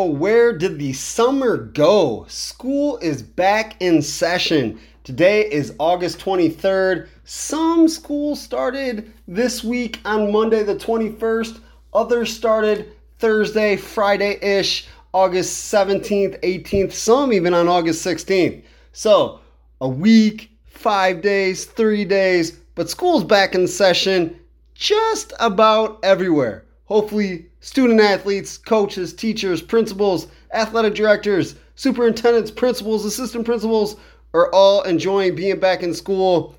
Where oh where did the summer go? School is back in session. Today is August 23rd. Some schools started this week on Monday the 21st. Others started Thursday, Friday-ish, August 17th, 18th, some even on August 16th. So, a week, 5 days, 3 days, but school's back in session just about everywhere. Hopefully, student athletes, coaches, teachers, principals, athletic directors, superintendents, principals, assistant principals are all enjoying being back in school.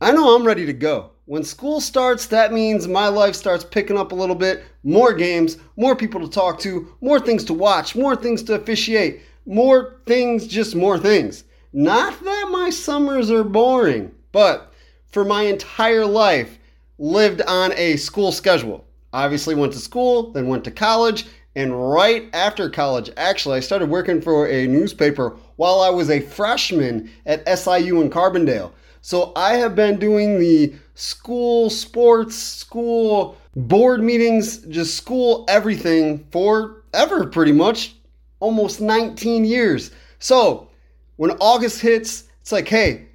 I know I'm ready to go. When school starts, that means my life starts picking up a little bit. More games, more people to talk to, more things to watch, more things to officiate, more things, just more things. Not that my summers are boring, but for my entire life, lived on a school schedule obviously went to school, then went to college, and right after college, actually, I started working for a newspaper while I was a freshman at SIU in Carbondale. So I have been doing the school sports, school board meetings, just school everything forever, pretty much, almost 19 years. So when August hits, it's like, hey,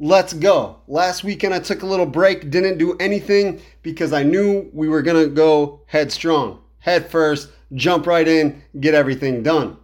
let's go. Last weekend, I took a little break, didn't do anything because I knew we were going to go headstrong, head first, jump right in, get everything done.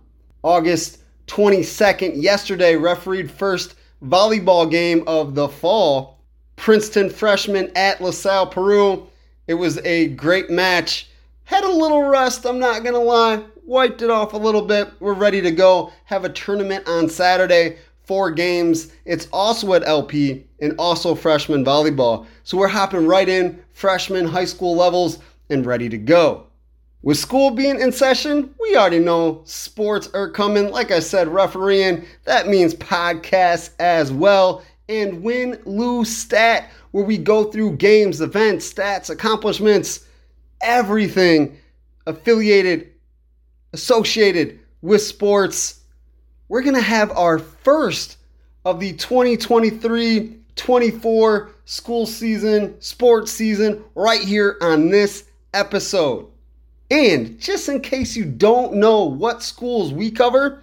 August 22nd, yesterday, refereed first volleyball game of the fall. Princeton freshman at LaSalle, Peru. It was a great match. Had a little rust, I'm not going to lie. Wiped it off a little bit. We're ready to go. Have a tournament on Saturday four games. It's also at LP and also freshman volleyball. So we're hopping right in, freshman high school levels, and ready to go. With school being in session, we already know sports are coming. Like I said, refereeing, that means podcasts as well. And win, lose, stat, where we go through games, events, stats, accomplishments, everything affiliated, associated with sports we're going to have our first of the 2023 24 school season, sports season, right here on this episode. And just in case you don't know what schools we cover,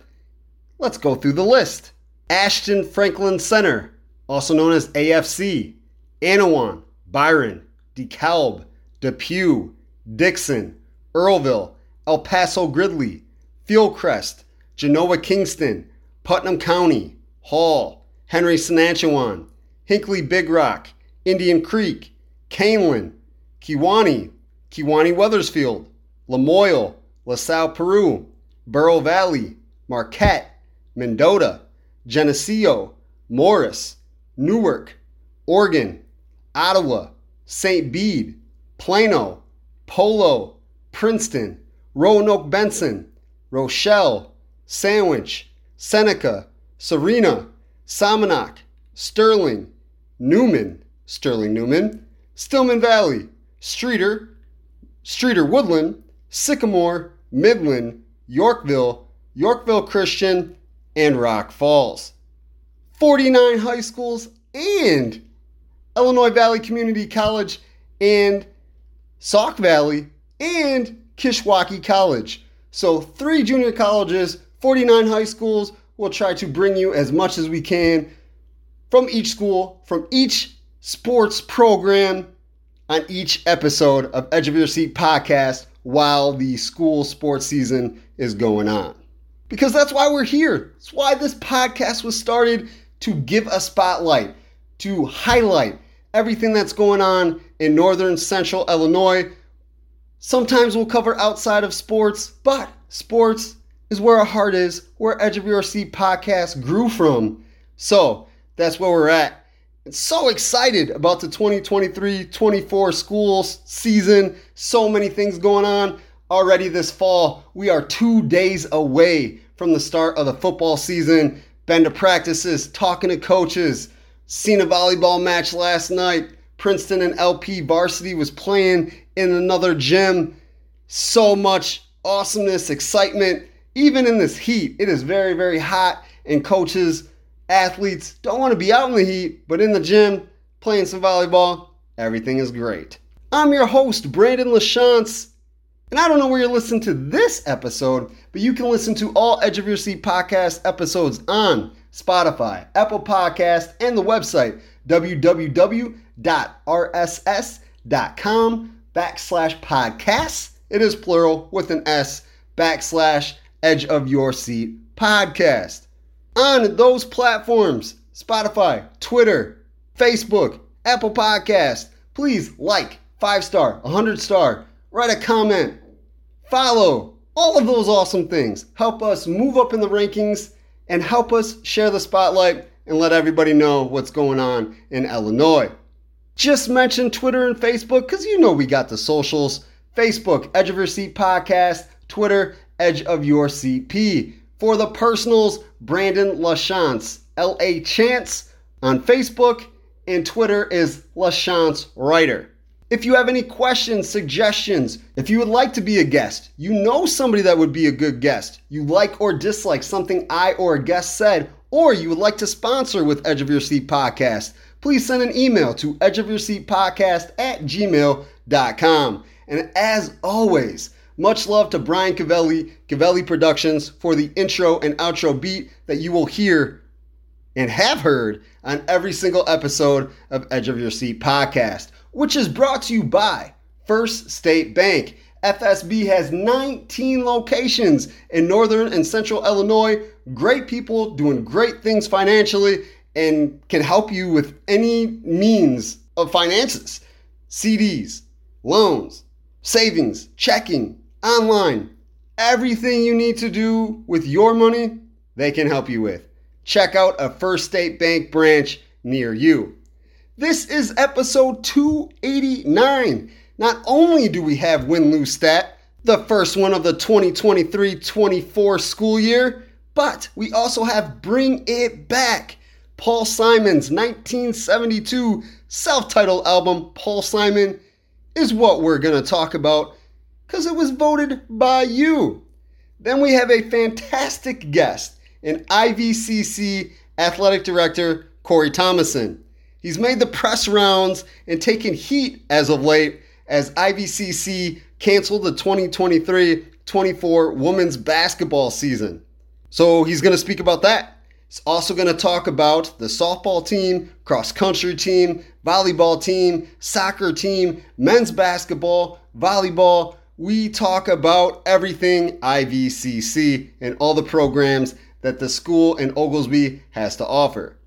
let's go through the list. Ashton Franklin Center, also known as AFC, Annawan, Byron, DeKalb, DePue, Dixon, Earlville, El Paso Gridley, Fieldcrest, Genoa Kingston, Putnam County, Hall, Henry Senachwine, Hinckley Big Rock, Indian Creek, Kaneland, Kewanee, Kewanee Wethersfield, Lamoille, LaSalle Peru, Bureau Valley, Marquette, Mendota, Geneseo, Morris, Newark, Oregon, Ottawa, St. Bede, Plano, Polo, Princeton, Roanoke Benson, Rochelle, Sandwich, Seneca, Serena, Somonauk, Sterling, Newman, Sterling Newman, Stillman Valley, Streator, Streator Woodland, Sycamore, Midland, Yorkville, Yorkville Christian, and Rock Falls. 49 high schools and Illinois Valley Community College and Sauk Valley and Kishwaukee College. So, three junior colleges 49 high schools. We'll try to bring you as much as we can from each school, from each sports program on each episode of Edge of Your Seat podcast while the school sports season is going on. Because that's why we're here. That's why this podcast was started to give a spotlight, to highlight everything that's going on in northern central Illinois. Sometimes we'll cover outside of sports, but sports is where our heart is, where Edge of Your Seat podcast grew from. So that's where we're at. And so excited about the 2023 24 school season. So many things going on already this fall. We are two days away from the start of the football season. Been to practices, talking to coaches, seen a volleyball match last night. Princeton and LP varsity was playing in another gym. So much awesomeness, excitement even in this heat, it is very, very hot, and coaches, athletes don't want to be out in the heat, but in the gym, playing some volleyball, everything is great. I'm your host, Brandon LaChance, And I don't know where you're listening to this episode, but you can listen to all Edge of Your Seat podcast episodes on Spotify, Apple Podcast, and the website www.rss.com backslash podcasts. It is plural with an S backslash Edge of Your Seat podcast. On those platforms, Spotify, Twitter, Facebook, Apple Podcast, please like, five star, 100 star, write a comment, follow, all of those awesome things. Help us move up in the rankings and help us share the spotlight and let everybody know what's going on in Illinois. Just mention Twitter and Facebook because you know we got the socials. Facebook, Edge of Your Seat Podcast, Twitter, Edge of Your Seat P. For the personals, Brandon LaChance, L A Chance on Facebook, and Twitter is LaChance Writer. If you have any questions, suggestions, if you would like to be a guest, you know somebody that would be a good guest, you like or dislike something I or a guest said, or you would like to sponsor with Edge of Your Seat Podcast, please send an email to edgeofyourseatpodcast at gmail.com. And as always, much love to Brian Cavelli, Cavelli Productions, for the intro and outro beat that you will hear and have heard on every single episode of Edge of Your Seat podcast which is brought to you by First State Bank. FSB has 19 locations in northern and central Illinois. Great people doing great things financially and can help you with any means of finances CDs, loans, savings, checking, online. Everything you need to do with your money, they can help you with. Check out a First State Bank branch near you. This is episode 289. Not only do we have win lose stat, the first one of the 2023 24 school year, but we also have Bring It Back. Paul Simon's 1972 self titled album, Paul Simon, is what we're going to talk about because it was voted by you. Then we have a fantastic guest, an IVCC athletic director, Cory Tomasson. He's made the press rounds and taken heat as of late as IVCC canceled the 2023 24 women's basketball season. So he's going to speak about that. He's also going to talk about the softball team, cross country team, volleyball team, soccer team, men's basketball, volleyball. We talk about everything IVCC and all the programs that the school in Oglesby has to offer.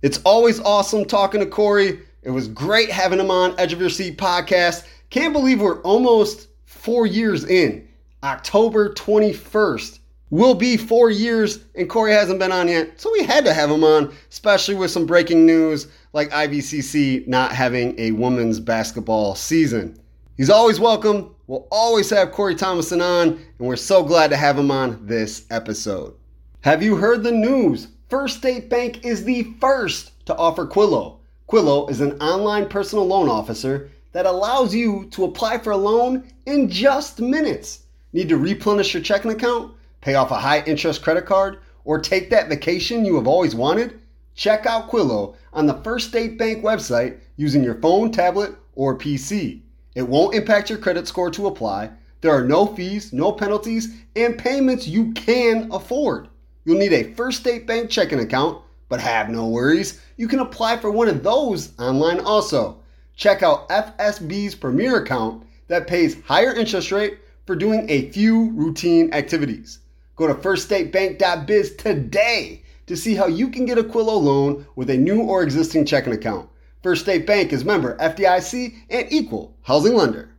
It's always awesome talking to Cory. It was great having him on Edge of Your Seat podcast. Can't believe we're almost four years in. October 21st will be four years, and Cory hasn't been on yet. So we had to have him on, especially with some breaking news like IVCC not having a women's basketball season. He's always welcome. We'll always have Cory Tomasson on, and we're so glad to have him on this episode. Have you heard the news? First State Bank is the first to offer Quillo. Quillo is an online personal loan officer that allows you to apply for a loan in just minutes. Need to replenish your checking account, pay off a high interest credit card, or take that vacation you have always wanted? Check out Quillo on the First State Bank website using your phone, tablet, or PC. It won't impact your credit score to apply. There are no fees, no penalties, and payments you can afford. You'll need a First State Bank checking account, but have no worries. You can apply for one of those online also. Check out FSB's Premier account that pays higher interest rate for doing a few routine activities. Go to firststatebank.biz today to see how you can get a Quillo loan with a new or existing checking account. First State Bank is member FDIC and equal housing lender.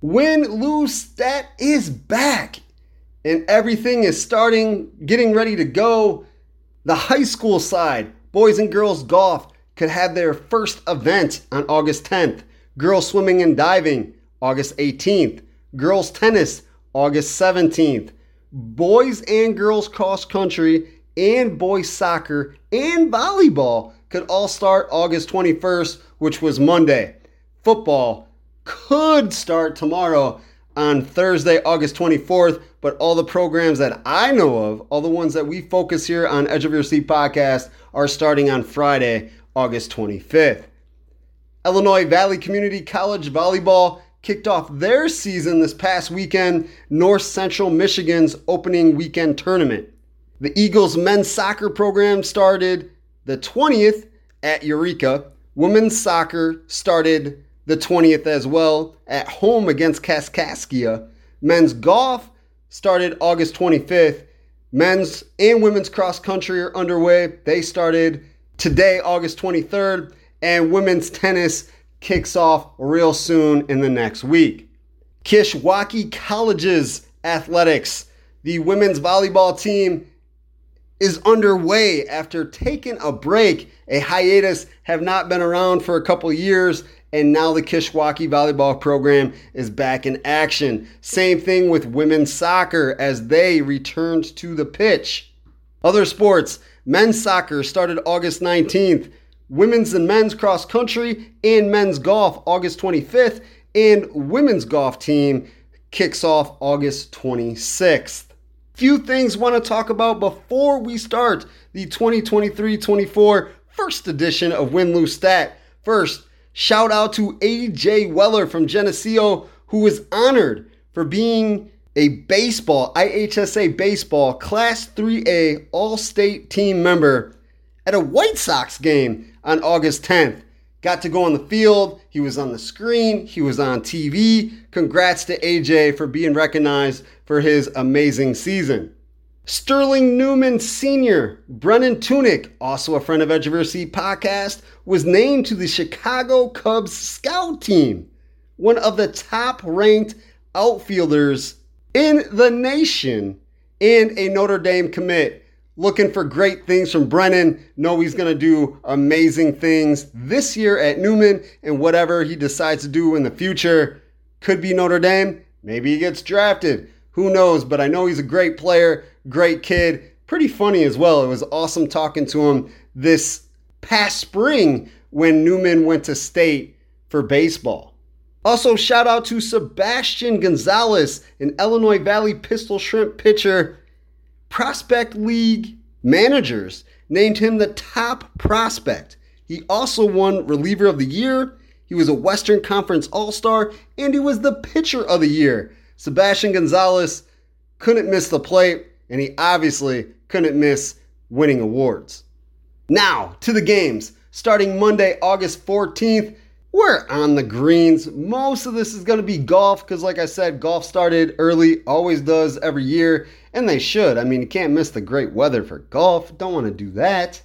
Win Lose Stat is back and everything is starting, getting ready to go. The high school side, boys and girls golf, could have their first event on August 10th. Girls swimming and diving, August 18th. Girls tennis, August 17th. Boys and girls cross country and boys soccer and volleyball could all start August 21st, which was Monday. Football could start tomorrow on Thursday, August 24th. But all the programs that I know of, all the ones that we focus here on Edge of Your Seat podcast, are starting on Friday, August 25th. Illinois Valley Community College Volleyball kicked off their season this past weekend, North Central Michigan's opening weekend tournament. The Eagles men's soccer program started the 20th at Eureka. Women's soccer started the 20th as well at home against Kaskaskia. Men's golf started August 25th. Men's and women's cross country are underway. They started today, August 23rd, and women's tennis kicks off real soon in the next week. Kishwaukee College's athletics, the women's volleyball team is underway after taking a break. A hiatus have not been around for a couple years, and now the Kishwaukee volleyball program is back in action. Same thing with women's soccer as they returned to the pitch. Other sports, men's soccer started August 19th, women's and men's cross country and men's golf August 25th, and women's golf team kicks off August 26th few things want to talk about before we start the 2023-24 first edition of Win Lose Stat. First, shout out to AJ Weller from Geneseo who was honored for being a baseball IHSA baseball class 3A all-state team member at a White Sox game on August 10th. Got to go on the field. He was on the screen. He was on TV. Congrats to AJ for being recognized for his amazing season. Sterling Newman Sr., Brennan Tunick, also a friend of Edge of Your Seat podcast, was named to the Chicago Cubs scout team, one of the top ranked outfielders in the nation, and a Notre Dame commit looking for great things from Brennan. Know he's going to do amazing things this year at Newman and whatever he decides to do in the future. Could be Notre Dame. Maybe he gets drafted. Who knows? But I know he's a great player, great kid, pretty funny as well. It was awesome talking to him this past spring when Newman went to state for baseball. Also, shout out to Sebastian Gonzalez, an Illinois Valley Pistol Shrimp pitcher Prospect League managers named him the top prospect. He also won Reliever of the Year. He was a Western Conference All Star, and he was the Pitcher of the Year. Sebastian Gonzalez couldn't miss the plate, and he obviously couldn't miss winning awards. Now, to the games. Starting Monday, August 14th, we're on the greens. Most of this is going to be golf because, like I said, golf started early, always does every year, and they should. I mean, you can't miss the great weather for golf. Don't want to do that.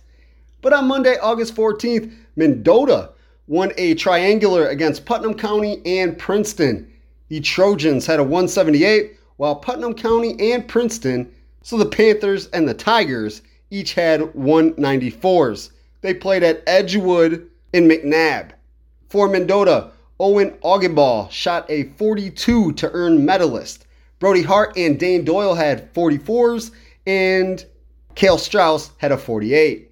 But on Monday, August 14th, Mendota won a triangular against Putnam County and Princeton. The Trojans had a 178, while Putnam County and Princeton, so the Panthers and the Tigers, each had 194s. They played at Edgewood in McNabb. For Mendota, Owen Augenball shot a 42 to earn medalist. Brody Hart and Dane Doyle had 44s, and Kale Strauss had a 48.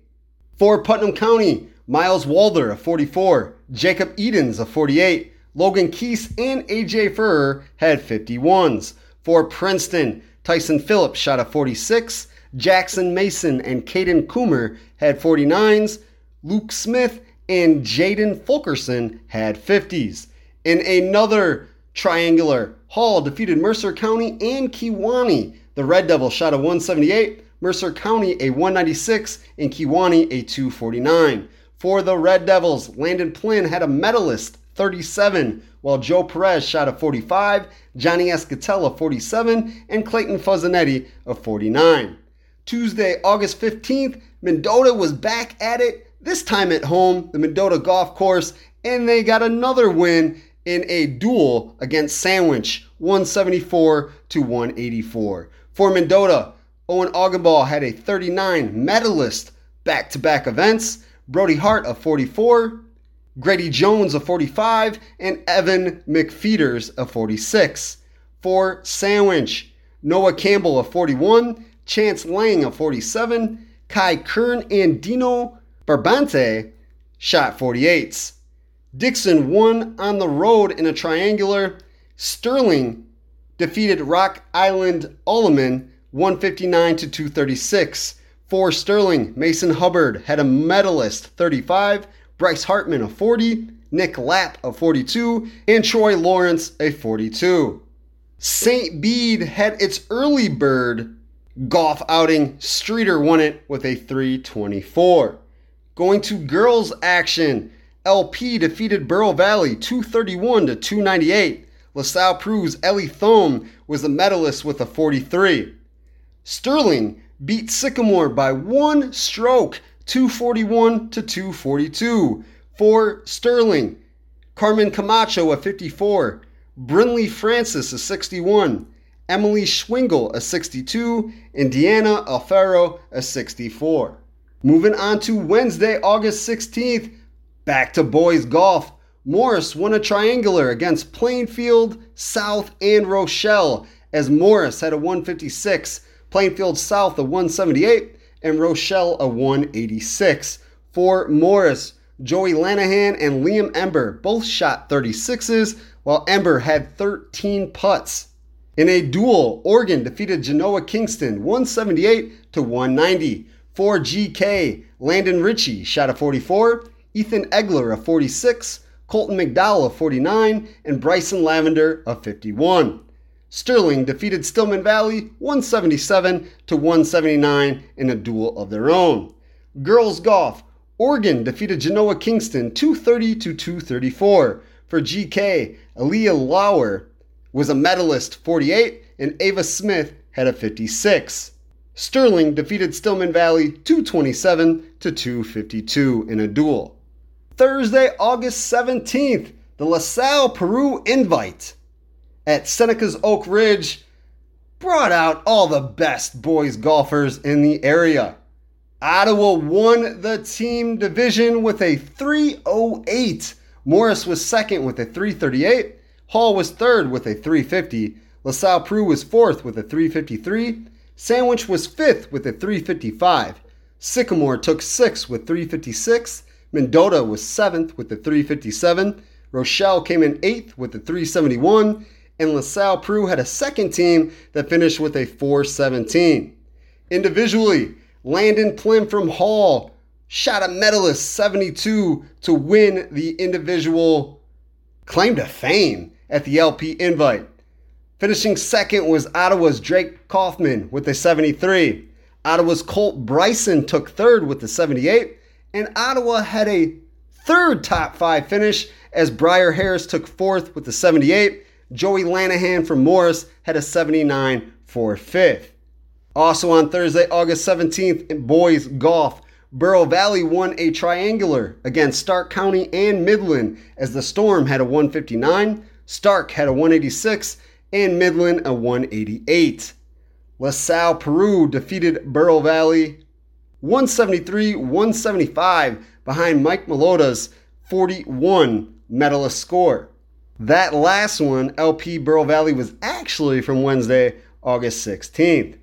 For Putnam County, Miles Walder, a 44, Jacob Edens, a 48, Logan Keese and AJ Furrer had 51s. For Princeton, Tyson Phillips shot a 46, Jackson Mason and Caden Coomer had 49s, Luke Smith and Jaden Fulkerson had 50s. In another triangular, Hall defeated Mercer County and Kewanee. The Red Devils shot a 178, Mercer County a 196, and Kewanee a 249. For the Red Devils, Landon Plynn had a medalist 37, while Joe Perez shot a 45, Johnny Escatella 47, and Clayton Fuzzanetti a 49. Tuesday, August 15th, Mendota was back at it this time at home, the Mendota Golf Course, and they got another win in a duel against Sandwich, 174 to 184. For Mendota, Owen Augenball had a 39 medalist back to back events, Brody Hart of 44, Grady Jones of 45, and Evan McFeeters of 46. For Sandwich, Noah Campbell of 41, Chance Lang of 47, Kai Kern and Dino Barbante shot 48s. Dixon won on the road in a triangular. Sterling defeated Rock Island Alleman 159 to 236. For Sterling, Mason Hubbard had a medalist 35, Bryce Hartman a 40, Nick Lapp a 42, and Troy Lawrence a 42. St. Bede had its early bird golf outing. Streator won it with a 324. Going to girls action, LP defeated Bureau Valley 231 to 298. LaSalle Peru's Ellie Thome was the medalist with a 43. Sterling beat Sycamore by one stroke, 241 to 242. For Sterling, Carmen Camacho a 54, Brinley Francis a 61, Emily Schwingle a 62, and Deanna Alfaro a 64. Moving on to Wednesday, August 16th, back to boys golf. Morris won a triangular against Plainfield, South, and Rochelle as Morris had a 156, Plainfield South a 178, and Rochelle a 186. For Morris, Joey Lanahan and Liam Ember both shot 36s, while Ember had 13 putts. In a duel, Oregon defeated Genoa Kingston 178 to 190. For GK, Landon Ritchie shot a 44, Ethan Egler of 46, Colton McDowell of 49, and Bryson Lavender of 51. Sterling defeated Stillman Valley 177 to 179 in a duel of their own. Girls golf, Oregon defeated Genoa Kingston 230 to 234. For GK, Aaliyah Lauer was a medalist 48 and Ava Smith had a 56. Sterling defeated Stillman Valley 227 to 252 in a duel. Thursday, August 17th, the LaSalle Peru Invite at Seneca's Oak Ridge brought out all the best boys golfers in the area. Ottawa won the team division with a 308. Morris was second with a 338. Hall was third with a 350. LaSalle Peru was fourth with a 353. Sandwich was fifth with a 355. Sycamore took sixth with 356. Mendota was seventh with the 357. Rochelle came in eighth with the 371. And LaSalle Peru had a second team that finished with a 417. Individually, Landon Plim from Hall shot a medalist 72 to win the individual claim to fame at the LP Invite. Finishing second was Ottawa's Drake Kaufman with a 73. Ottawa's Colt Bryson took third with the 78 and Ottawa had a third top five finish as Briar Harris took fourth with the 78. Joey Lanahan from Morris had a 79 for fifth. Also on Thursday, August 17th, in boys golf, Bureau Valley won a triangular against Stark County and Midland as the Storm had a 159, Stark had a 186, and Midland a 188. LaSalle Peru defeated Bureau Valley 173 175 behind Mike Melota's 41 medalist score. That last one, LP Bureau Valley, was actually from Wednesday, August 16th.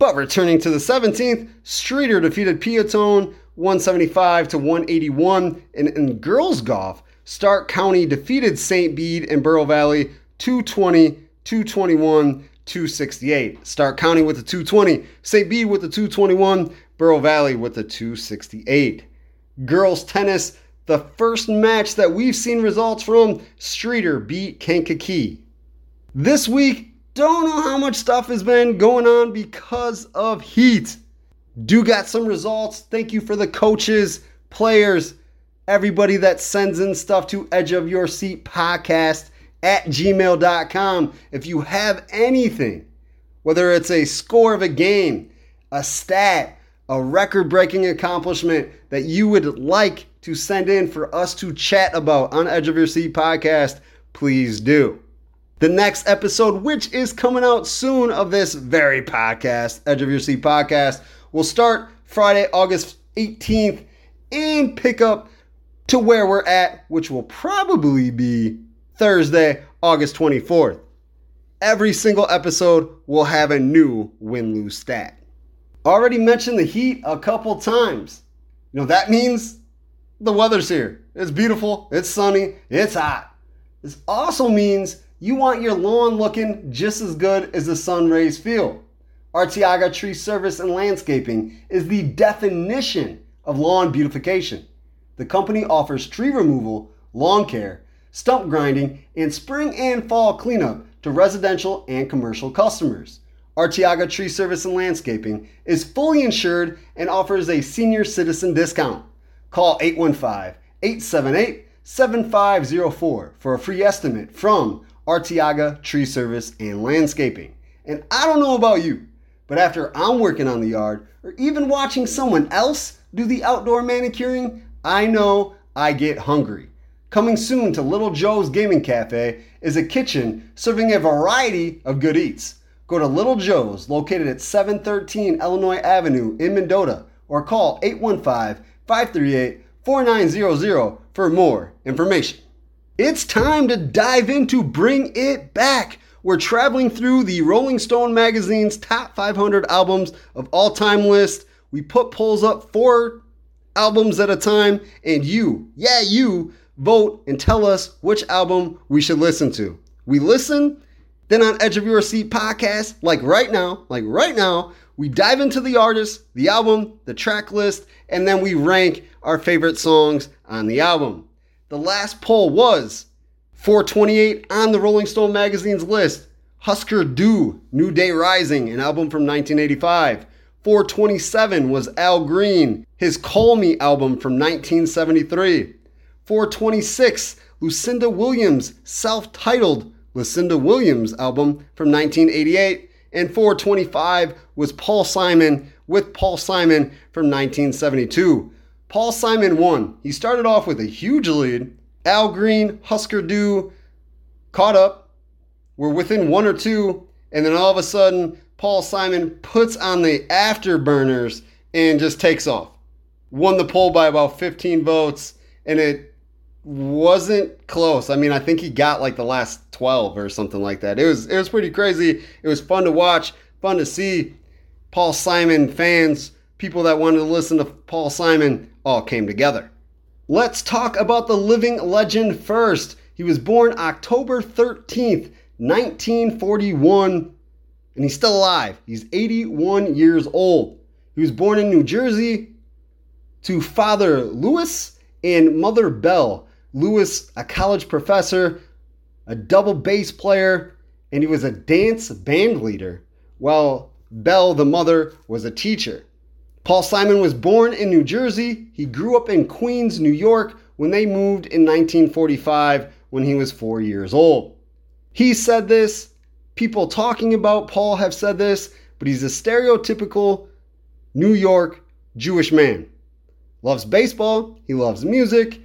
But returning to the 17th, Streator defeated Piatone 175 to 181. And in girls golf, Stark County defeated St. Bede and Bureau Valley 220, 221, 268. Stark County with the 220, St. Bede with the 221, Bureau Valley with the 268. Girls tennis, the first match that we've seen results from, Streator beat Kankakee. This week, don't know how much stuff has been going on because of heat. Do got some results. Thank you for the coaches, players, everybody that sends in stuff to Edge of Your Seat podcast at gmail.com. If you have anything, whether it's a score of a game, a stat, a record breaking accomplishment that you would like to send in for us to chat about on Edge of Your Seat podcast, please do. The next episode, which is coming out soon of this very podcast, Edge of Your Seat podcast, will start Friday, August 18th and pick up to where we're at, which will probably be Thursday, August 24th. Every single episode will have a new win lose stat. Already mentioned the heat a couple times. You know, that means the weather's here. It's beautiful, it's sunny, it's hot. This also means you want your lawn looking just as good as the sun rays feel. Arteaga Tree Service and Landscaping is the definition of lawn beautification. The company offers tree removal, lawn care, stump grinding, and spring and fall cleanup to residential and commercial customers. Arteaga Tree Service and Landscaping is fully insured and offers a senior citizen discount. Call 815 878 7504 for a free estimate from Arteaga Tree Service and Landscaping. And I don't know about you, but after I'm working on the yard or even watching someone else do the outdoor manicuring, I know I get hungry. Coming soon to Little Joe's Gaming Cafe is a kitchen serving a variety of good eats. Go to Little Joe's, located at 713 Illinois Avenue in Mendota, or call 815 538 4900 for more information. It's time to dive into Bring It Back. We're traveling through the Rolling Stone magazine's top 500 albums of all time list. We put polls up four albums at a time, and you, yeah, you, vote and tell us which album we should listen to. We listen then on Edge of Your Seat podcast, like right now, like right now, we dive into the artist, the album, the track list, and then we rank our favorite songs on the album. The last poll was 428 on the Rolling Stone magazine's list. Husker Du, New Day Rising, an album from 1985. 427 was Al Green, his Call Me album from 1973. 426, Lucinda Williams, self titled Lucinda Williams album from 1988, and 425 was Paul Simon with Paul Simon from 1972. Paul Simon won. He started off with a huge lead. Al Green, Husker Du caught up, were within one or two, and then all of a sudden, Paul Simon puts on the afterburners and just takes off. Won the poll by about 15 votes, and it wasn't close. I mean, I think he got like the last 12 or something like that. It was it was pretty crazy. It was fun to watch, fun to see. Paul Simon fans, people that wanted to listen to Paul Simon all came together. Let's talk about the living legend first. He was born October 13th, 1941, and he's still alive. He's 81 years old. He was born in New Jersey to father Lewis and mother Belle. Lewis, a college professor, a double bass player, and he was a dance band leader, while Belle, the mother, was a teacher. Paul Simon was born in New Jersey. He grew up in Queens, New York, when they moved in 1945 when he was four years old. He said this, people talking about Paul have said this, but he's a stereotypical New York Jewish man. Loves baseball, he loves music,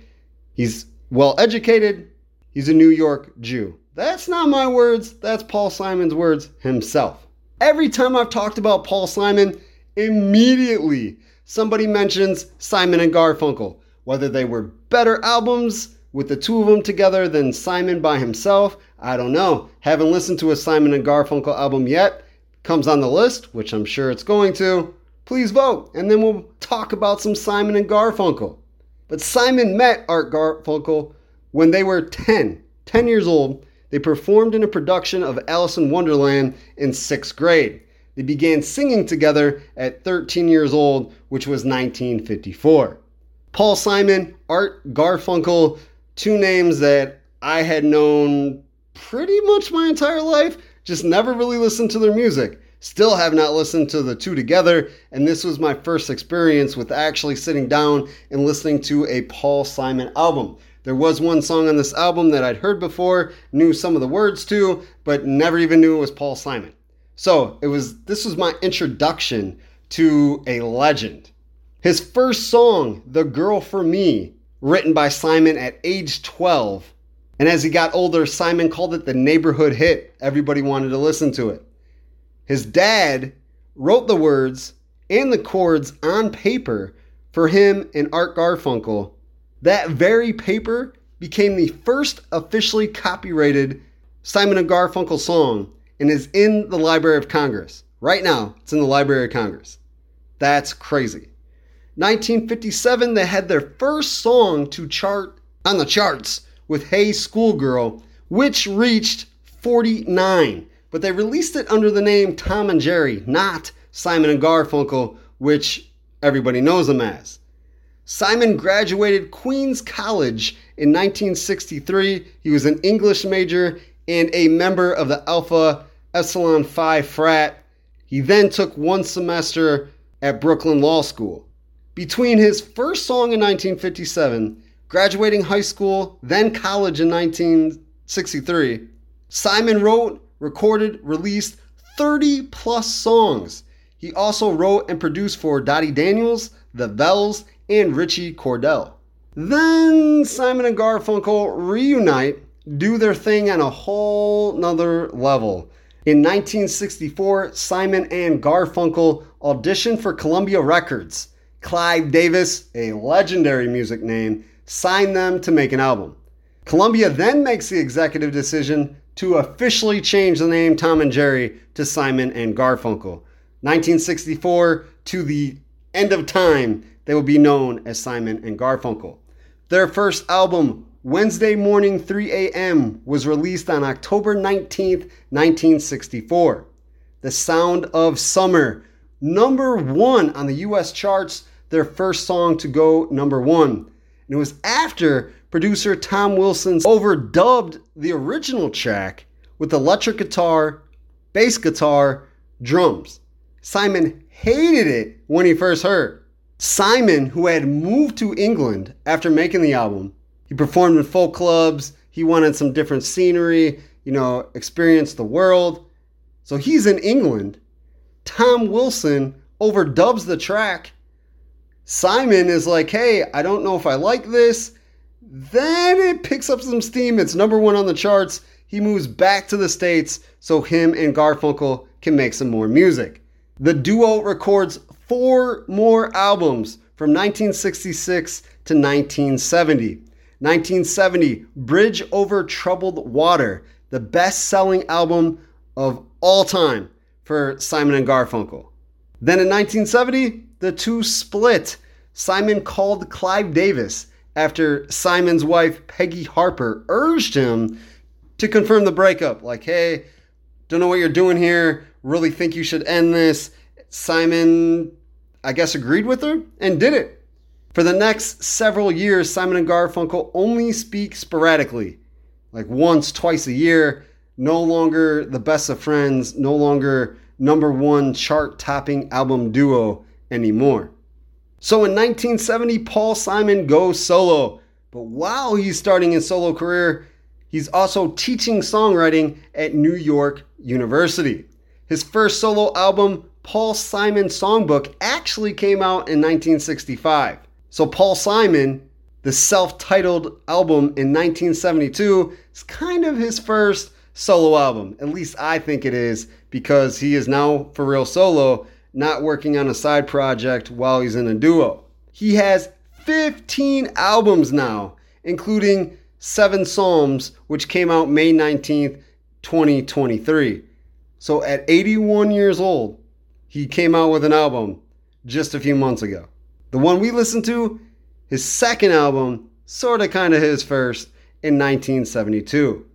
he's well educated, he's a New York Jew. That's not my words, that's Paul Simon's words himself. Every time I've talked about Paul Simon, immediately somebody mentions Simon and Garfunkel. Whether they were better albums with the two of them together than Simon by himself, I don't know. Haven't listened to a Simon and Garfunkel album yet. Comes on the list, which I'm sure it's going to. Please vote, and then we'll talk about some Simon and Garfunkel. But Simon met Art Garfunkel when they were 10, 10 years old. They performed in a production of Alice in Wonderland in sixth grade. They began singing together at 13 years old, which was 1954. Paul Simon, Art Garfunkel, two names that I had known pretty much my entire life, just never really listened to their music. Still have not listened to the two together, and this was my first experience with actually sitting down and listening to a Paul Simon album. There was one song on this album that I'd heard before, knew some of the words to, but never even knew it was Paul Simon. So it was this was my introduction to a legend. His first song, The Girl for Me, written by Simon at age 12. And as he got older, Simon called it the neighborhood hit. Everybody wanted to listen to it. His dad wrote the words and the chords on paper for him and Art Garfunkel. That very paper became the first officially copyrighted Simon and Garfunkel song and is in the Library of Congress. Right now, it's in the Library of Congress. That's crazy. 1957, they had their first song to chart on the charts with Hey Schoolgirl, which reached 49 but they released it under the name Tom and Jerry, not Simon and Garfunkel, which everybody knows them as. Simon graduated Queens College in 1963. He was an English major and a member of the Alpha Epsilon Phi frat. He then took one semester at Brooklyn Law School. Between his first song in 1957, graduating high school, then college in 1963, Simon wrote, recorded, released 30 plus songs. He also wrote and produced for Dottie Daniels, The Vells, and Richie Cordell. Then Simon and Garfunkel reunite, do their thing on a whole nother level. In 1964, Simon and Garfunkel auditioned for Columbia Records. Clive Davis, a legendary music name, signed them to make an album. Columbia then makes the executive decision to officially change the name Tom and Jerry to Simon and Garfunkel. 1964 to the end of time, they will be known as Simon and Garfunkel. Their first album, Wednesday Morning 3 a.m., was released on October 19, 1964. The Sound of Summer, number one on the US charts, their first song to go number one. And it was after producer Tom Wilson overdubbed the original track with electric guitar, bass guitar, drums. Simon hated it when he first heard. Simon, who had moved to England after making the album, he performed in folk clubs, he wanted some different scenery, you know, experience the world. So he's in England. Tom Wilson overdubs the track. Simon is like, hey, I don't know if I like this. Then it picks up some steam. It's number one on the charts. He moves back to the States so him and Garfunkel can make some more music. The duo records four more albums from 1966 to 1970. 1970, Bridge Over Troubled Water, the best selling album of all time for Simon and Garfunkel. Then in 1970, the two split. Simon called Clive Davis after Simon's wife, Peggy Harper, urged him to confirm the breakup. Like, hey, don't know what you're doing here, really think you should end this. Simon, I guess, agreed with her and did it. For the next several years, Simon and Garfunkel only speak sporadically, like once, twice a year. No longer the best of friends, no longer number one chart topping album duo anymore. So in 1970, Paul Simon goes solo. But while he's starting his solo career, he's also teaching songwriting at New York University. His first solo album, Paul Simon Songbook actually came out in 1965. So, Paul Simon, the self titled album in 1972, is kind of his first solo album. At least I think it is, because he is now for real solo, not working on a side project while he's in a duo. He has 15 albums now, including Seven Psalms, which came out May 19th, 2023. So, at 81 years old, he came out with an album just a few months ago. The one we listened to, his second album, sort of kind of his first, in 1972.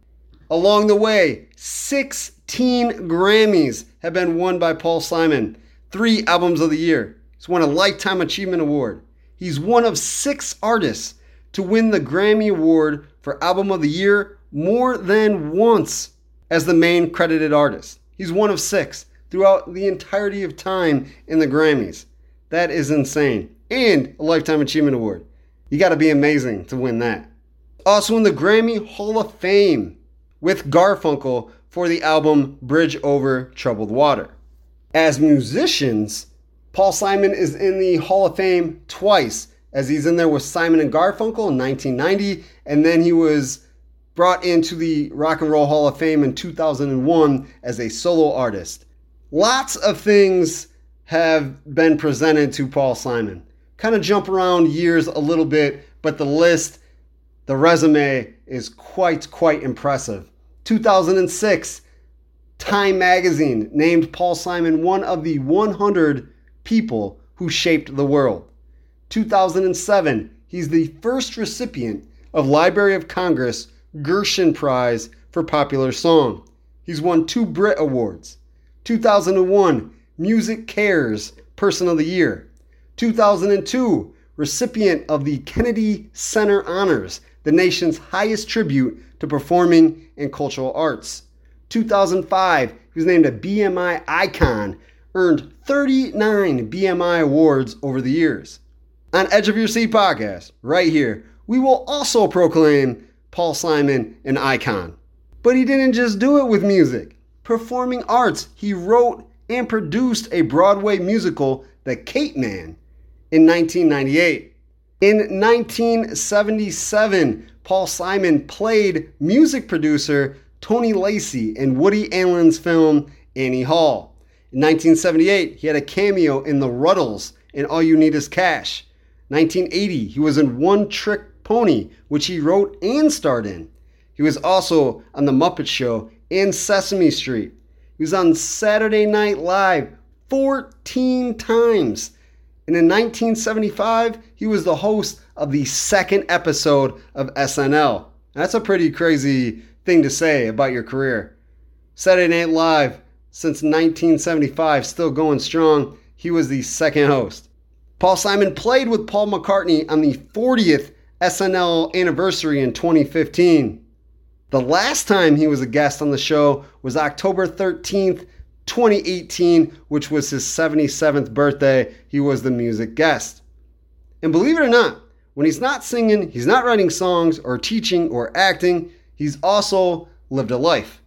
Along the way, 16 Grammys have been won by Paul Simon, three albums of the year. He's won a Lifetime Achievement Award. He's one of six artists to win the Grammy Award for Album of the Year more than once as the main credited artist. He's one of six throughout the entirety of time in the Grammys. That is insane. And a Lifetime Achievement Award. You got to be amazing to win that. Also in the Grammy Hall of Fame with Garfunkel for the album Bridge Over Troubled Water. As musicians, Paul Simon is in the Hall of Fame twice, as he's in there with Simon and Garfunkel in 1990, and then he was brought into the Rock and Roll Hall of Fame in 2001 as a solo artist. Lots of things have been presented to Paul Simon. Kind of jump around years a little bit, but the list, the resume is quite, quite impressive. 2006, Time magazine named Paul Simon one of the 100 people who shaped the world. 2007, he's the first recipient of Library of Congress Gershwin Prize for Popular Song. He's won two Brit Awards. 2001, Music Cares Person of the Year. 2002, recipient of the Kennedy Center Honors, the nation's highest tribute to performing and cultural arts. 2005, he was named a BMI icon, earned 39 BMI awards over the years. On Edge of Your Seat podcast, right here, we will also proclaim Paul Simon an icon. But he didn't just do it with music. Performing arts, he wrote and produced a Broadway musical, The Capeman, in 1998. In 1977, Paul Simon played music producer Tony Lacey in Woody Allen's film Annie Hall. In 1978, he had a cameo in The Rutles in All You Need Is Cash. 1980, he was in One Trick Pony, which he wrote and starred in. He was also on The Muppet Show and Sesame Street. He was on Saturday Night Live 14 times. And in 1975, he was the host of the second episode of SNL. That's a pretty crazy thing to say about your career. Saturday Night Live, since 1975, still going strong. He was the second host. Paul Simon played with Paul McCartney on the 40th SNL anniversary in 2015. The last time he was a guest on the show was October 13th, 2018, which was his 77th birthday. He was the music guest. And believe it or not, when he's not singing, he's not writing songs or teaching or acting, he's also lived a life.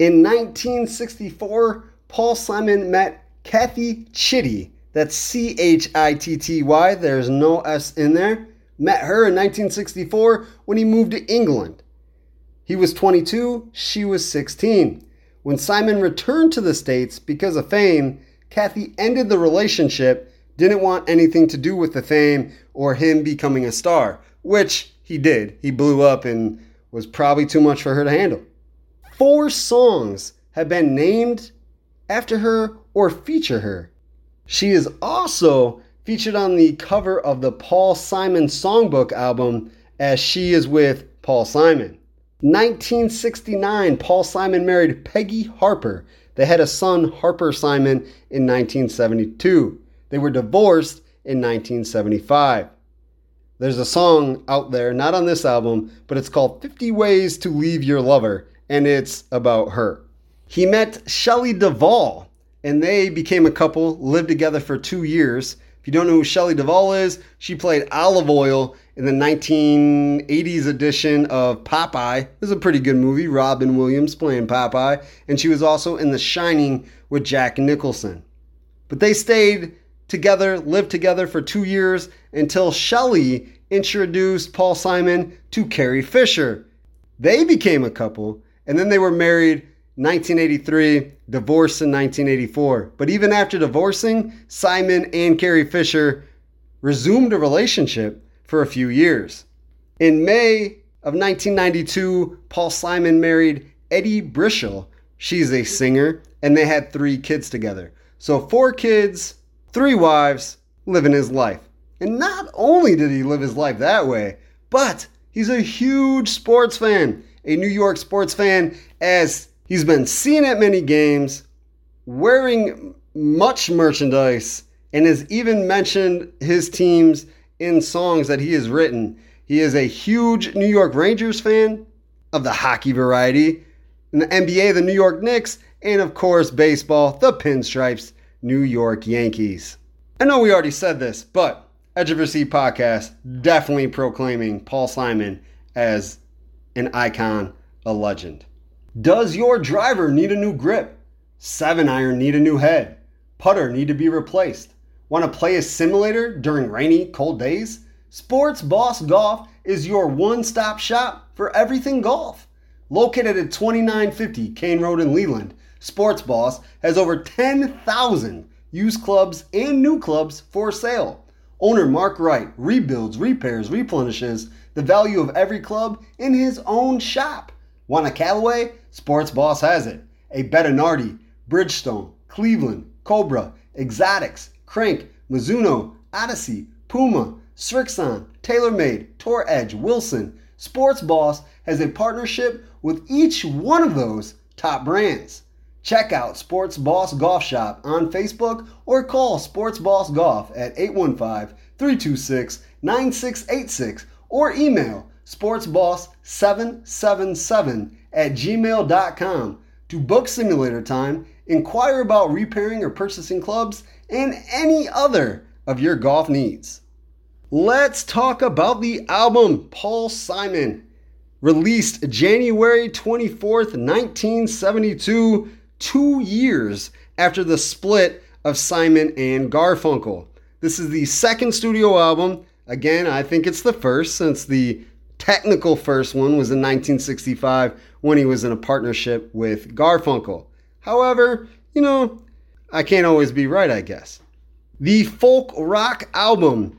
In 1964, Paul Simon met Kathy Chitty. That's C H I T T Y, there's no S in there. Met her in 1964 when he moved to England. He was 22, she was 16. When Simon returned to the States because of fame, Kathy ended the relationship, didn't want anything to do with the fame or him becoming a star, which he did. He blew up and was probably too much for her to handle. Four songs have been named after her or feature her. She is also featured on the cover of the Paul Simon Songbook album as she is with Paul Simon. 1969, Paul Simon married Peggy Harper. They had a son, Harper Simon, in 1972. They were divorced in 1975. There's a song out there, not on this album, but it's called 50 Ways to Leave Your Lover, and it's about her. He met Shelley Duvall, and they became a couple, lived together for two years. If you don't know who Shelley Duvall is, she played Olive Oyl in the 1980s edition of Popeye. It was a pretty good movie. Robin Williams playing Popeye. And she was also in The Shining with Jack Nicholson. But they stayed together, lived together for two years until Shelley introduced Paul Simon to Carrie Fisher. They became a couple, and then they were married 1983, divorced in 1984. But even after divorcing, Simon and Carrie Fisher resumed a relationship for a few years. In May of 1992, Paul Simon married Edie Brickell. She's a singer, and they had three kids together. So, four kids, three wives, living his life. And not only did he live his life that way, but he's a huge sports fan, a New York sports fan, as He's been seen at many games, wearing much merchandise, and has even mentioned his teams in songs that he has written. He is a huge New York Rangers fan of the hockey variety, in the NBA, the New York Knicks, and of course, baseball, the Pinstripes, New York Yankees. I know we already said this, but Edge of Your Seat podcast definitely proclaiming Paul Simon as an icon, a legend. Does your driver need a new grip? Seven iron need a new head? Putter need to be replaced? Want to play a simulator during rainy, cold days? Sports Boss Golf is your one stop shop for everything golf. Located at 2950 Kane Road in Leland, Sports Boss has over 10,000 used clubs and new clubs for sale. Owner Mark Wright rebuilds, repairs, replenishes the value of every club in his own shop. Want a Callaway? Sports Boss has it. A Bettinardi, Bridgestone, Cleveland, Cobra, Exotics, Crank, Mizuno, Odyssey, Puma, Srixon, TaylorMade, Tour Edge, Wilson. Sports Boss has a partnership with each one of those top brands. Check out Sports Boss Golf Shop on Facebook or call Sports Boss Golf at 815 326 9686 or email sportsboss777 at gmail.com to book simulator time, inquire about repairing or purchasing clubs, and any other of your golf needs. Let's talk about the album Paul Simon, released January 24th, 1972, two years after the split of Simon and Garfunkel. This is the second studio album. Again, I think it's the first since the technical first one was in 1965 when he was in a partnership with Garfunkel. However, you know, I can't always be right, I guess. The folk rock album,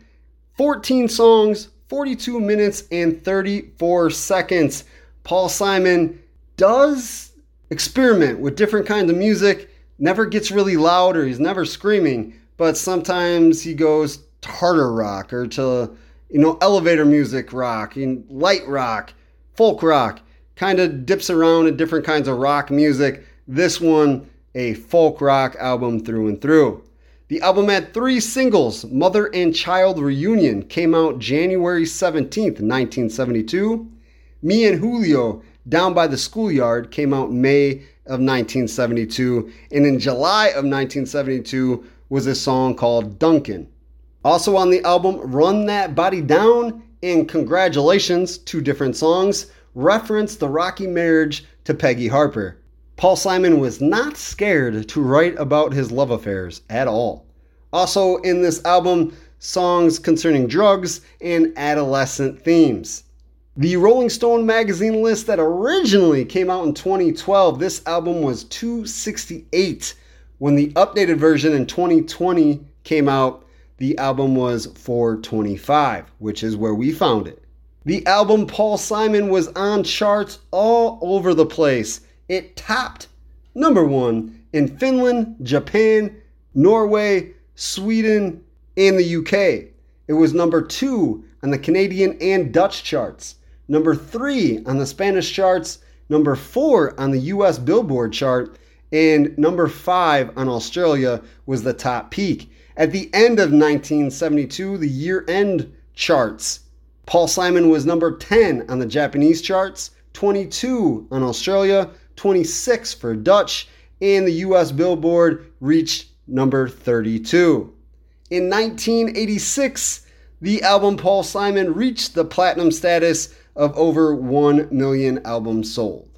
14 songs, 42 minutes, and 34 seconds. Paul Simon does experiment with different kinds of music, never gets really loud or he's never screaming, but sometimes he goes harder rock or to you know elevator music rock and light rock, folk rock, kind of dips around in different kinds of rock music. This one a folk rock album through and through. The album had three singles. Mother and Child Reunion came out January 17th, 1972. Me and Julio Down by the Schoolyard came out May of 1972. And in July of 1972 was a song called Duncan. Also on the album, Run That Body Down and Congratulations, two different songs, reference the rocky marriage to Peggy Harper. Paul Simon was not scared to write about his love affairs at all. Also, in this album, songs concerning drugs and adolescent themes. The Rolling Stone magazine list that originally came out in 2012, this album was 268. When the updated version in 2020 came out, the album was 425, which is where we found it. The album Paul Simon was on charts all over the place. It topped number one in Finland, Japan, Norway, Sweden, and the UK. It was number two on the Canadian and Dutch charts, number three on the Spanish charts, number four on the US Billboard chart, and number five on Australia was the top peak. At the end of 1972, the year end charts, Paul Simon was number 10 on the Japanese charts, 22 on Australia, 26 for Dutch, and the US Billboard reached number 32. In 1986, the album Paul Simon reached the platinum status of over 1 million albums sold.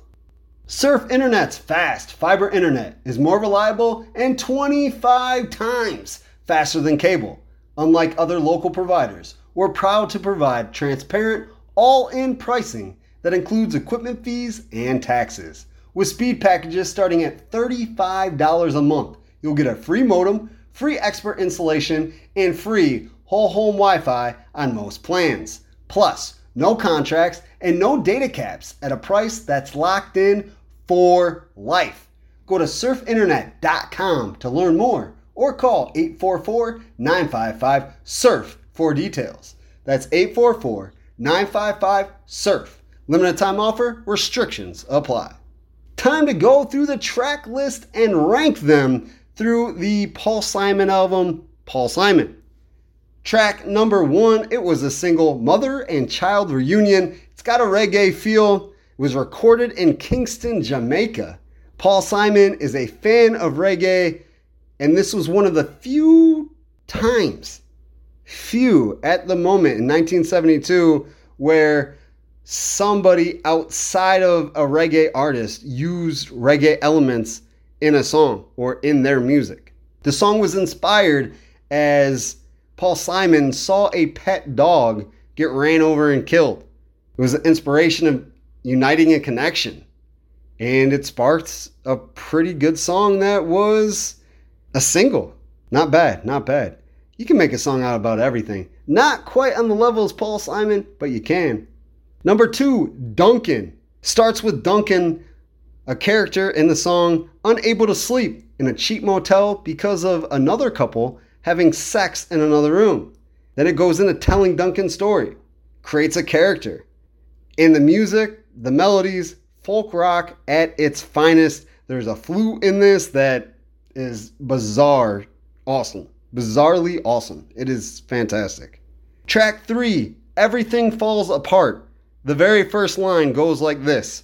Surf Internet's fast fiber internet is more reliable and 25 times faster than cable. Unlike other local providers, we're proud to provide transparent, all in pricing that includes equipment fees and taxes. With speed packages starting at $35 a month, you'll get a free modem, free expert installation, and free whole home Wi Fi on most plans. Plus, no contracts and no data caps at a price that's locked in for life. Go to surfinternet.com to learn more or call 844 955 SURF for details. That's 844 955 SURF. Limited time offer, restrictions apply. Time to go through the track list and rank them through the Paul Simon album, Paul Simon. Track number one, it was a single Mother and Child Reunion. It's got a reggae feel. It was recorded in Kingston, Jamaica. Paul Simon is a fan of reggae and this was one of the few times, few at the moment in 1972, where somebody outside of a reggae artist used reggae elements in a song or in their music. The song was inspired as Paul Simon saw a pet dog get ran over and killed. It was the inspiration of uniting a connection. And it sparked a pretty good song that was a single. Not bad, not bad. You can make a song out about everything. Not quite on the level as Paul Simon, but you can. Number two, Duncan. Starts with Duncan, a character in the song, unable to sleep in a cheap motel because of another couple having sex in another room. Then it goes into telling Duncan's story, creates a character. In the music, the melodies, folk rock at its finest. There's a flute in this that is bizarre awesome. bizarrely awesome. It is fantastic. Track three, Everything Falls Apart. The very first line goes like this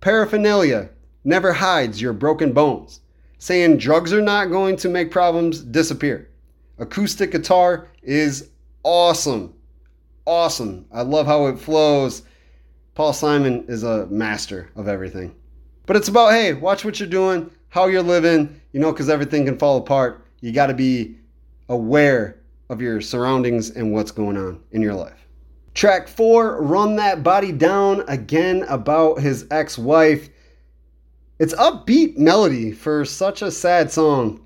Paraphernalia never hides your broken bones. Saying drugs are not going to make problems disappear. Acoustic guitar is awesome. Awesome. I love how it flows. Paul Simon is a master of everything. But it's about, hey, watch what you're doing, how you're living, you know, because everything can fall apart. You got to be aware of your surroundings and what's going on in your life. Track four, Run That Body Down, again about his ex wife. It's upbeat melody for such a sad song.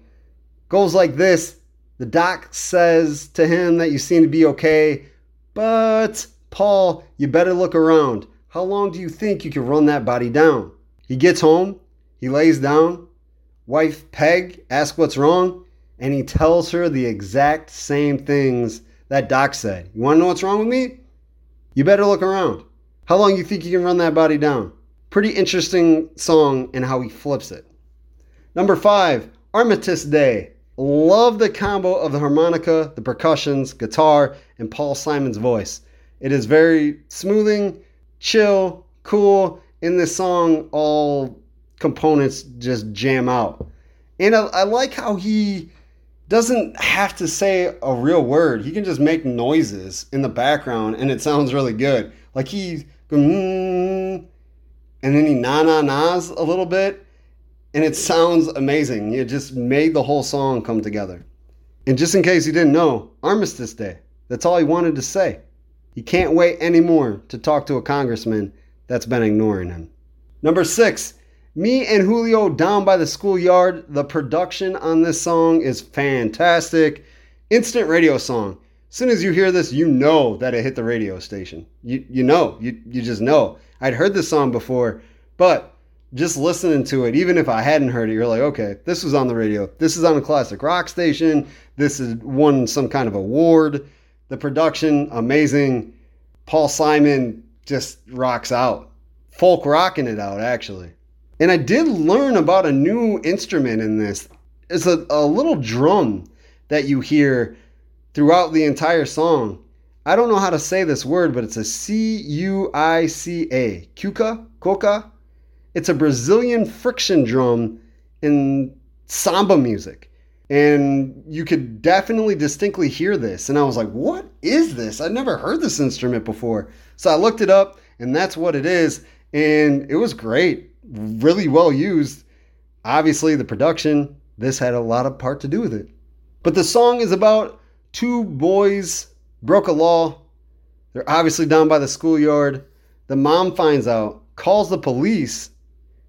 Goes like this The doc says to him that you seem to be okay, but Paul, you better look around. How long do you think you can run that body down? He gets home, he lays down. Wife Peg asks what's wrong, and he tells her the exact same things that Doc said. You want to know what's wrong with me? You better look around. How long you think you can run that body down? Pretty interesting song and how he flips it. Number five, Armistice Day. Love the combo of the harmonica, the percussions, guitar, and Paul Simon's voice. It is very smoothing, chill, cool. In this song, all components just jam out. And I, I like how he doesn't have to say a real word. He can just make noises in the background and it sounds really good. Like he's going, mm, and then he na na nas a little bit and it sounds amazing. It just made the whole song come together. And just in case you didn't know, Armistice Day. That's all he wanted to say. He can't wait anymore to talk to a congressman that's been ignoring him. Number six, me and Julio down by the schoolyard. The production on this song is fantastic. Instant radio song. As soon as you hear this, you know that it hit the radio station. You you know, you you just know. I'd heard this song before, but just listening to it, even if I hadn't heard it, you're like, okay, this was on the radio. This is on a classic rock station. This is won some kind of award. The production, amazing. Paul Simon just rocks out. Folk rocking it out, actually. And I did learn about a new instrument in this. It's a, a little drum that you hear throughout the entire song. I don't know how to say this word, but it's a C U I C A. Cuca? Coca? It's a Brazilian friction drum in samba music. And you could definitely distinctly hear this. And I was like, what is this? I've never heard this instrument before. So I looked it up, and that's what it is. And it was great really well used. Obviously, the production, this had a lot of part to do with it. But the song is about two boys broke a law. They're obviously down by the schoolyard. The mom finds out, calls the police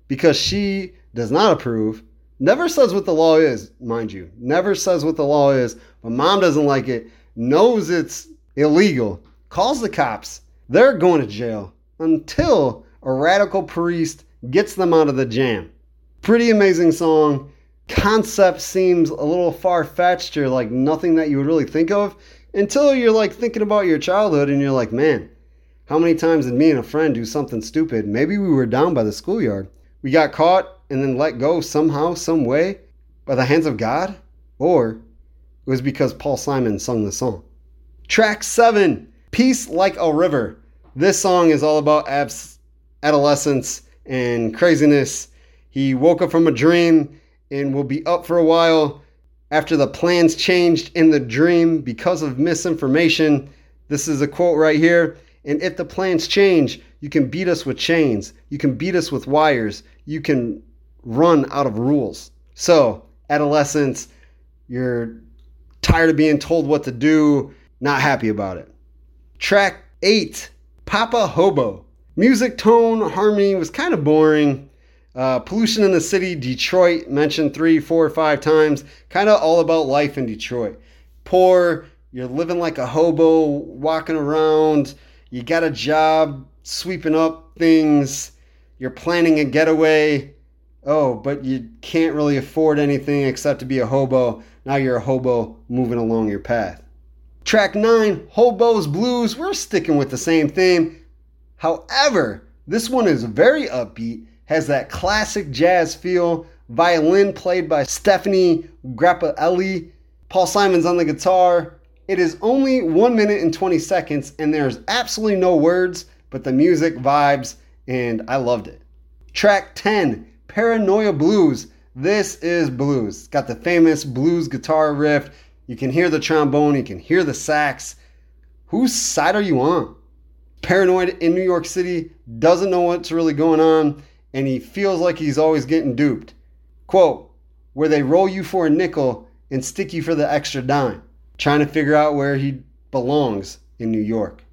because she does not approve. Never says what the law is, mind you. Never says what the law is. But mom doesn't like it, knows it's illegal, calls the cops. They're going to jail until a radical priest gets them out of the jam. Pretty amazing song. Concept seems a little far fetched or like nothing that you would really think of until you're like thinking about your childhood and you're like, man, how many times did me and a friend do something stupid? Maybe we were down by the schoolyard. We got caught and then let go somehow, some way by the hands of God? Or it was because Paul Simon sung the song. Track seven, Peace Like a River. This song is all about abs- adolescence and craziness. He woke up from a dream and will be up for a while after the plans changed in the dream because of misinformation. This is a quote right here. And if the plans change, you can beat us with chains. You can beat us with wires. You can run out of rules. So, adolescence, you're tired of being told what to do, not happy about it. Track eight Papa Hobo. Music, tone, harmony was kind of boring. Uh, pollution in the city, Detroit, mentioned three, four, five times. Kind of all about life in Detroit. Poor, you're living like a hobo, walking around. You got a job, sweeping up things. You're planning a getaway. Oh, but you can't really afford anything except to be a hobo. Now you're a hobo moving along your path. Track 9, Hobos Blues. We're sticking with the same theme. However, this one is very upbeat, has that classic jazz feel, violin played by Stephanie Grappelli. Paul Simon's on the guitar. It is only 1 minute and 20 seconds, and there's absolutely no words, but the music vibes, and I loved it. Track 10 Paranoia Blues. This is blues. It's got the famous blues guitar riff. You can hear the trombone, you can hear the sax. Whose side are you on? Paranoid in New York City, doesn't know what's really going on, and he feels like he's always getting duped. Quote, where they roll you for a nickel and stick you for the extra dime, trying to figure out where he belongs in New York.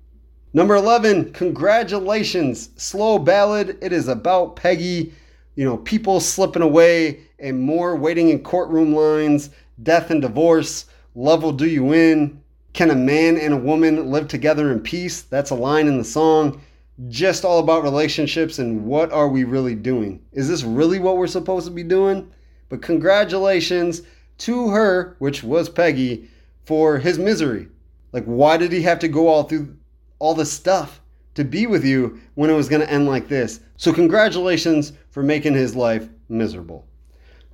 Number 11, congratulations, slow ballad. It is about Peggy, you know, people slipping away and more waiting in courtroom lines, death and divorce, love will do you in. Can a man and a woman live together in peace? That's a line in the song. Just all about relationships and what are we really doing? Is this really what we're supposed to be doing? But congratulations to her, which was Peggy, for his misery. Like, why did he have to go all through all this stuff to be with you when it was going to end like this? So, congratulations for making his life miserable.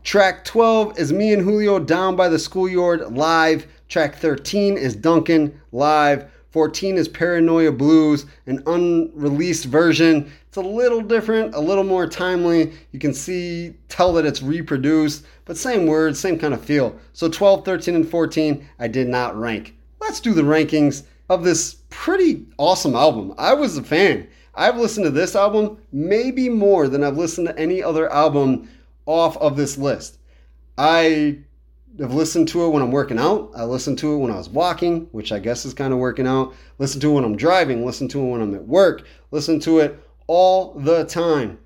Track 12 is me and Julio down by the schoolyard live. Track 13 is Duncan live. 14 is Paranoia Blues, an unreleased version. It's a little different, a little more timely. You can see, tell that it's reproduced, but same words, same kind of feel. So 12, 13, and 14, I did not rank. Let's do the rankings of this pretty awesome album. I was a fan. I've listened to this album maybe more than I've listened to any other album off of this list. I have listened to it when I'm working out. I listened to it when I was walking, which I guess is kind of working out. Listen to it when I'm driving. Listen to it when I'm at work. Listen to it all the time.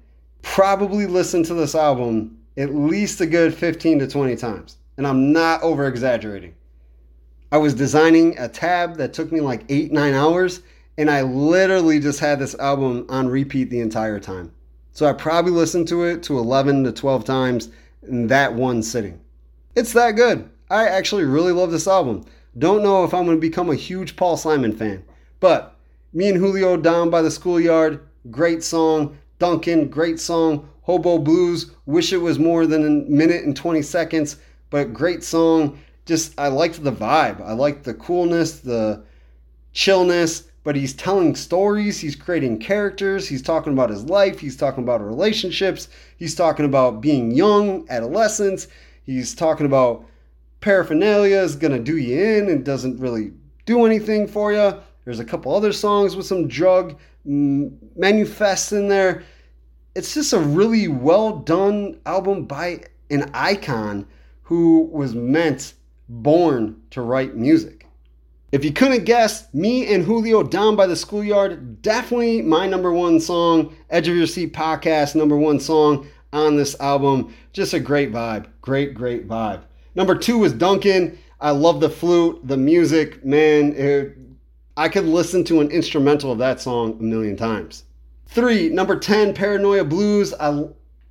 Probably listen to this album at least a good 15 to 20 times. And I'm not over exaggerating. I was designing a tab that took me like eight, nine hours, and I literally just had this album on repeat the entire time. So I probably listened to it to 11 to 12 times in that one sitting. It's that good. I actually really love this album. Don't know if I'm going to become a huge Paul Simon fan, but me and Julio down by the schoolyard, great song. Duncan, great song. Hobo Blues, wish it was more than a minute and 20 seconds, but great song. Just, I liked the vibe. I liked the coolness, the chillness, but he's telling stories. He's creating characters. He's talking about his life. He's talking about relationships. He's talking about being young, adolescence. He's talking about paraphernalia is going to do you in and doesn't really do anything for you. There's a couple other songs with some drug mm, manifests in there. It's just a really well done album by an icon who was meant, born to write music. If you couldn't guess, me and Julio down by the schoolyard, definitely my number one song, Edge of Your Seat podcast, number one song on this album. Just a great vibe. Great, great vibe. Number two was Duncan. I love the flute, the music, man. It, I could listen to an instrumental of that song a million times. Three, number 10, Paranoia Blues. I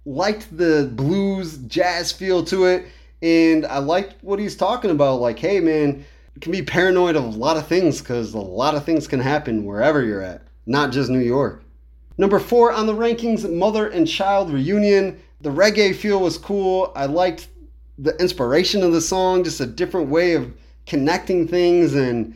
liked the blues jazz feel to it, and I liked what he's talking about. Like, hey, man, you can be paranoid of a lot of things because a lot of things can happen wherever you're at, not just New York. Number four on the rankings, Mother and Child Reunion. The reggae feel was cool. I liked the inspiration of the song, just a different way of connecting things. And,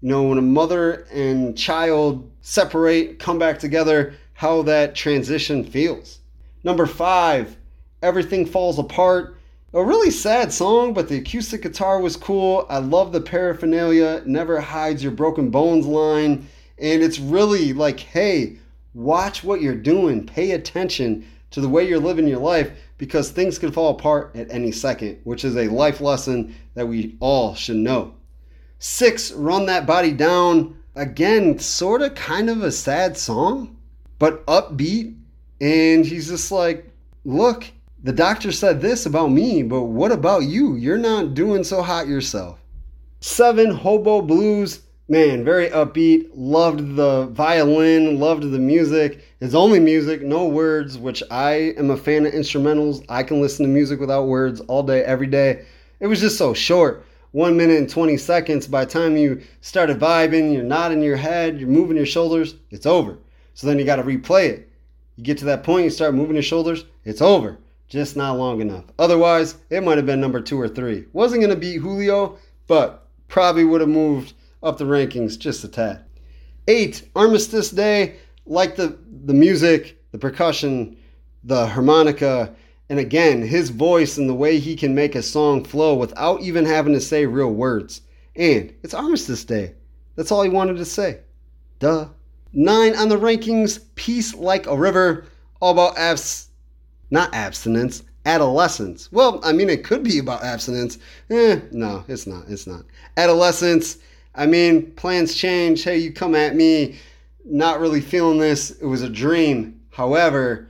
you know, when a mother and child separate, come back together, how that transition feels. Number five, Everything Falls Apart. A really sad song, but the acoustic guitar was cool. I love the paraphernalia, never hides your broken bones line. And it's really like, hey, Watch what you're doing. Pay attention to the way you're living your life because things can fall apart at any second, which is a life lesson that we all should know. Six, Run That Body Down. Again, sort of kind of a sad song, but upbeat. And he's just like, look, the doctor said this about me, but what about you? You're not doing so hot yourself. Seven, Hobo Blues man, very upbeat. Loved the violin, loved the music. It's only music, no words, which I am a fan of instrumentals. I can listen to music without words all day, every day. It was just so short. One minute and 20 seconds. By the time you started vibing, you're nodding your head, you're moving your shoulders, it's over. So then you got to replay it. You get to that point, you start moving your shoulders, it's over. Just not long enough. Otherwise, it might have been number two or three. Wasn't going to beat Julio, but probably would have moved up the rankings just a tad. Eight, Armistice Day, like the, the music, the percussion, the harmonica, and again, his voice and the way he can make a song flow without even having to say real words. And it's Armistice Day. That's all he wanted to say. Duh. Nine on the rankings, Peace Like a River, all about abs, not abstinence, adolescence. Well, I mean, it could be about abstinence. Eh, no, it's not. It's not. Adolescence, I mean, plans change. Hey, you come at me, not really feeling this. It was a dream. However,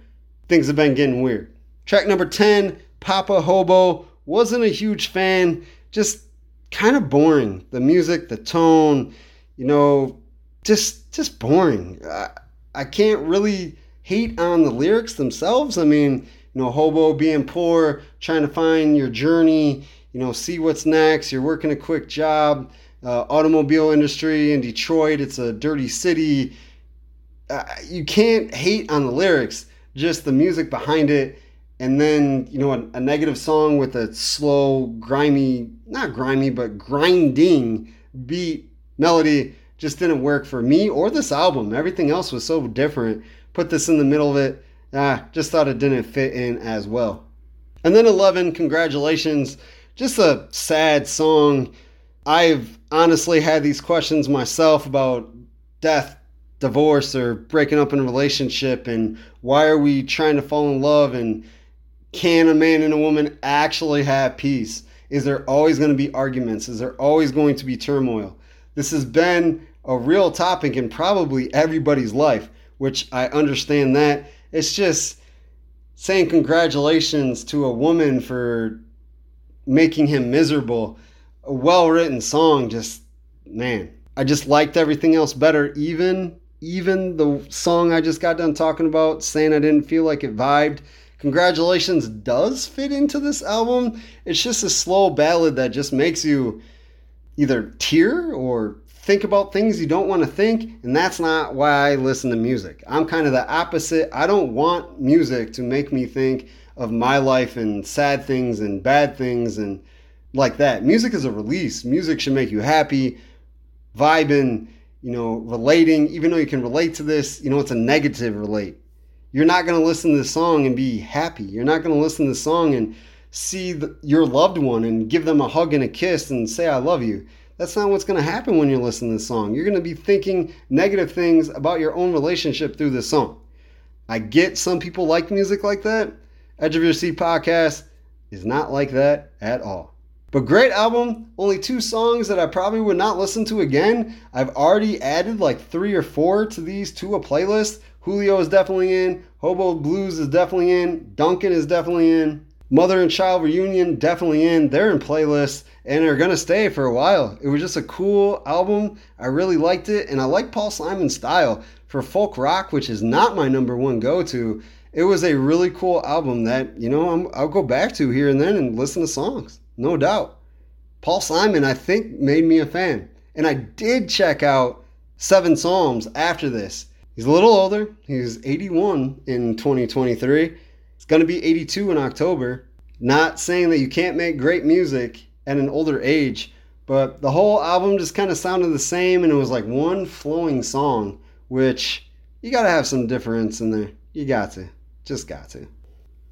things have been getting weird. Track number 10, Papa Hobo. Wasn't a huge fan. Just kind of boring. The music, the tone, you know, just just boring. I, I can't really hate on the lyrics themselves. I mean, you know, hobo being poor, trying to find your journey, you know, see what's next. You're working a quick job. Uh, automobile industry in Detroit, it's a dirty city. Uh, you can't hate on the lyrics, just the music behind it and then you know a, a, negative song with a slow grimy not grimy but grinding beat melody just didn't work for me or this album everything else was so different put this in the middle of it ah just thought it didn't fit in as well and then 11 congratulations just a sad song i've honestly had these questions myself about death divorce or breaking up in a relationship and why are we trying to fall in love and can a man and a woman actually have peace? Is there always going to be arguments? Is there always going to be turmoil? This has been a real topic in probably everybody's life, which I understand that. It's just saying congratulations to a woman for making him miserable. A well written song, just man. I just liked everything else better, even even the song I just got done talking about, saying I didn't feel like it vibed Congratulations does fit into this album. It's just a slow ballad that just makes you either tear or think about things you don't want to think, and that's not why I listen to music. I'm kind of the opposite. I don't want music to make me think of my life and sad things and bad things and like that. Music is a release. Music should make you happy, vibing, you know, relating. Even though you can relate to this, you know, it's a negative relate you're not going to listen to the song and be happy. You're not going to listen to the song and see the, your loved one and give them a hug and a kiss and say, I love you. That's not what's going to happen when you listen to this song. You're going to be thinking negative things about your own relationship through this song. I get some people like music like that. Edge of Your Seat podcast is not like that at all. But great album, only two songs that I probably would not listen to again. I've already added like three or four to these to a playlist Julio is definitely in. Hobo Blues is definitely in. Duncan is definitely in. Mother and Child Reunion definitely in. They're in playlists and are gonna stay for a while. It was just a cool album. I really liked it, and I like Paul Simon's style for folk rock, which is not my number one go-to. It was a really cool album that you know i will go back to here and then and listen to songs, no doubt. Paul Simon, I think, made me a fan, and I did check out Seven Psalms after this He's a little older. He's 81 in 2023. He's going to be 82 in October. Not saying that you can't make great music at an older age, but the whole album just kind of sounded the same and it was like one flowing song, which you got to have some difference in there. You got to. Just got to.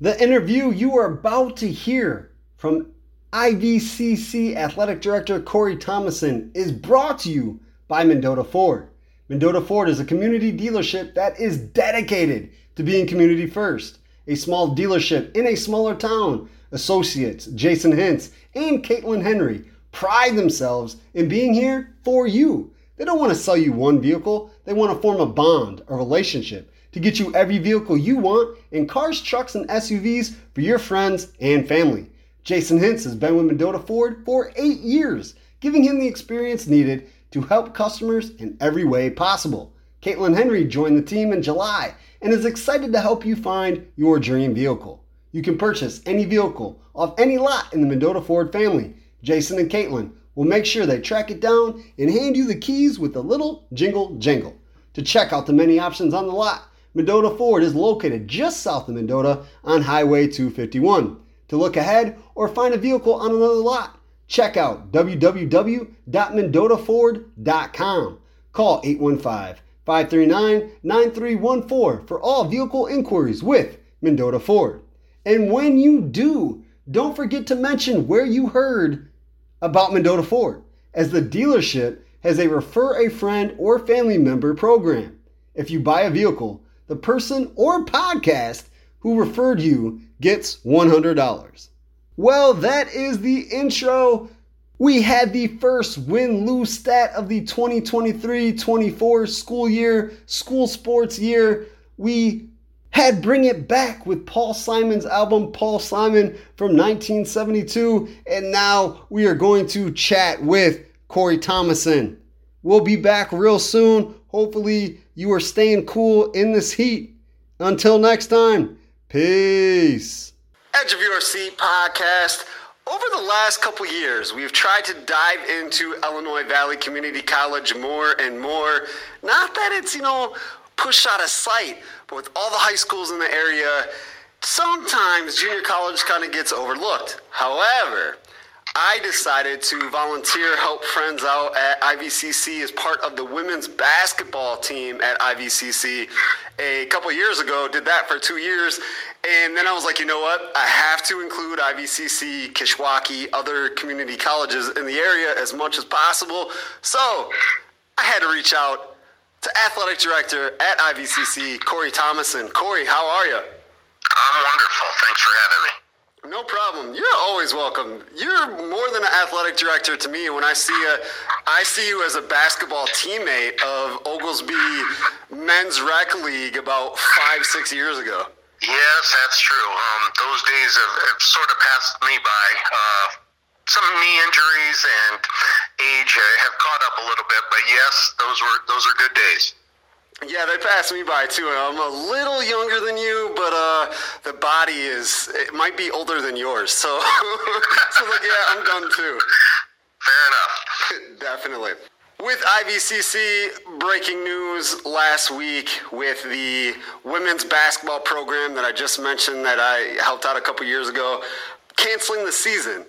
The interview you are about to hear from IVCC Athletic Director Cory Tomasson is brought to you by Mendota Ford. Mendota Ford is a community dealership that is dedicated to being community first. A small dealership in a smaller town. Associates Jason Hintz and Caitlin Henry pride themselves in being here for you. They don't want to sell you one vehicle, they want to form a bond, a relationship to get you every vehicle you want in cars, trucks, and SUVs for your friends and family. Jason Hintz has been with Mendota Ford for eight years, giving him the experience needed to help customers in every way possible. Caitlin Henry joined the team in July and is excited to help you find your dream vehicle. You can purchase any vehicle off any lot in the Mendota Ford family. Jason and Caitlin will make sure they track it down and hand you the keys with a little jingle jangle. To check out the many options on the lot, Mendota Ford is located just south of Mendota on Highway 251. To look ahead or find a vehicle on another lot, Check out www.mendotaford.com. Call 815 539 9314 for all vehicle inquiries with Mendota Ford. And when you do, don't forget to mention where you heard about Mendota Ford, as the dealership has a refer a friend or family member program. If you buy a vehicle, the person or podcast who referred you gets $100. Well, that is the intro. We had the first win lose stat of the 2023 24 school year, school sports year. We had Bring It Back with Paul Simon's album, Paul Simon from 1972. And now we are going to chat with Cory Tomasson. We'll be back real soon. Hopefully, you are staying cool in this heat. Until next time, peace. Edge of Your Seat podcast. Over the last couple years, we've tried to dive into Illinois Valley Community College more and more. Not that it's, you know, pushed out of sight, but with all the high schools in the area, sometimes junior college kind of gets overlooked. However, I decided to volunteer, help friends out at IVCC as part of the women's basketball team at IVCC a couple years ago. Did that for two years. And then I was like, you know what? I have to include IVCC, Kishwaukee, other community colleges in the area as much as possible. So I had to reach out to athletic director at IVCC, Cory Tomasson. Cory, how are you? I'm wonderful. Thanks for having me. No problem. You're always welcome. You're more than an athletic director to me. When I see a, I see you as a basketball teammate of Oglesby Men's Rec League about five, six years ago. Yes, that's true. Um, those days have, have, sort of passed me by. Uh, some knee injuries and age have caught up a little bit, but yes, those were those are good days. Yeah, they passed me by too. I'm a little younger than you, but uh, the body is it might be older than yours. So, so like, yeah, I'm done too. Fair enough. Definitely. With IVCC breaking news last week with the women's basketball program that I just mentioned that I helped out a couple years ago, canceling the season.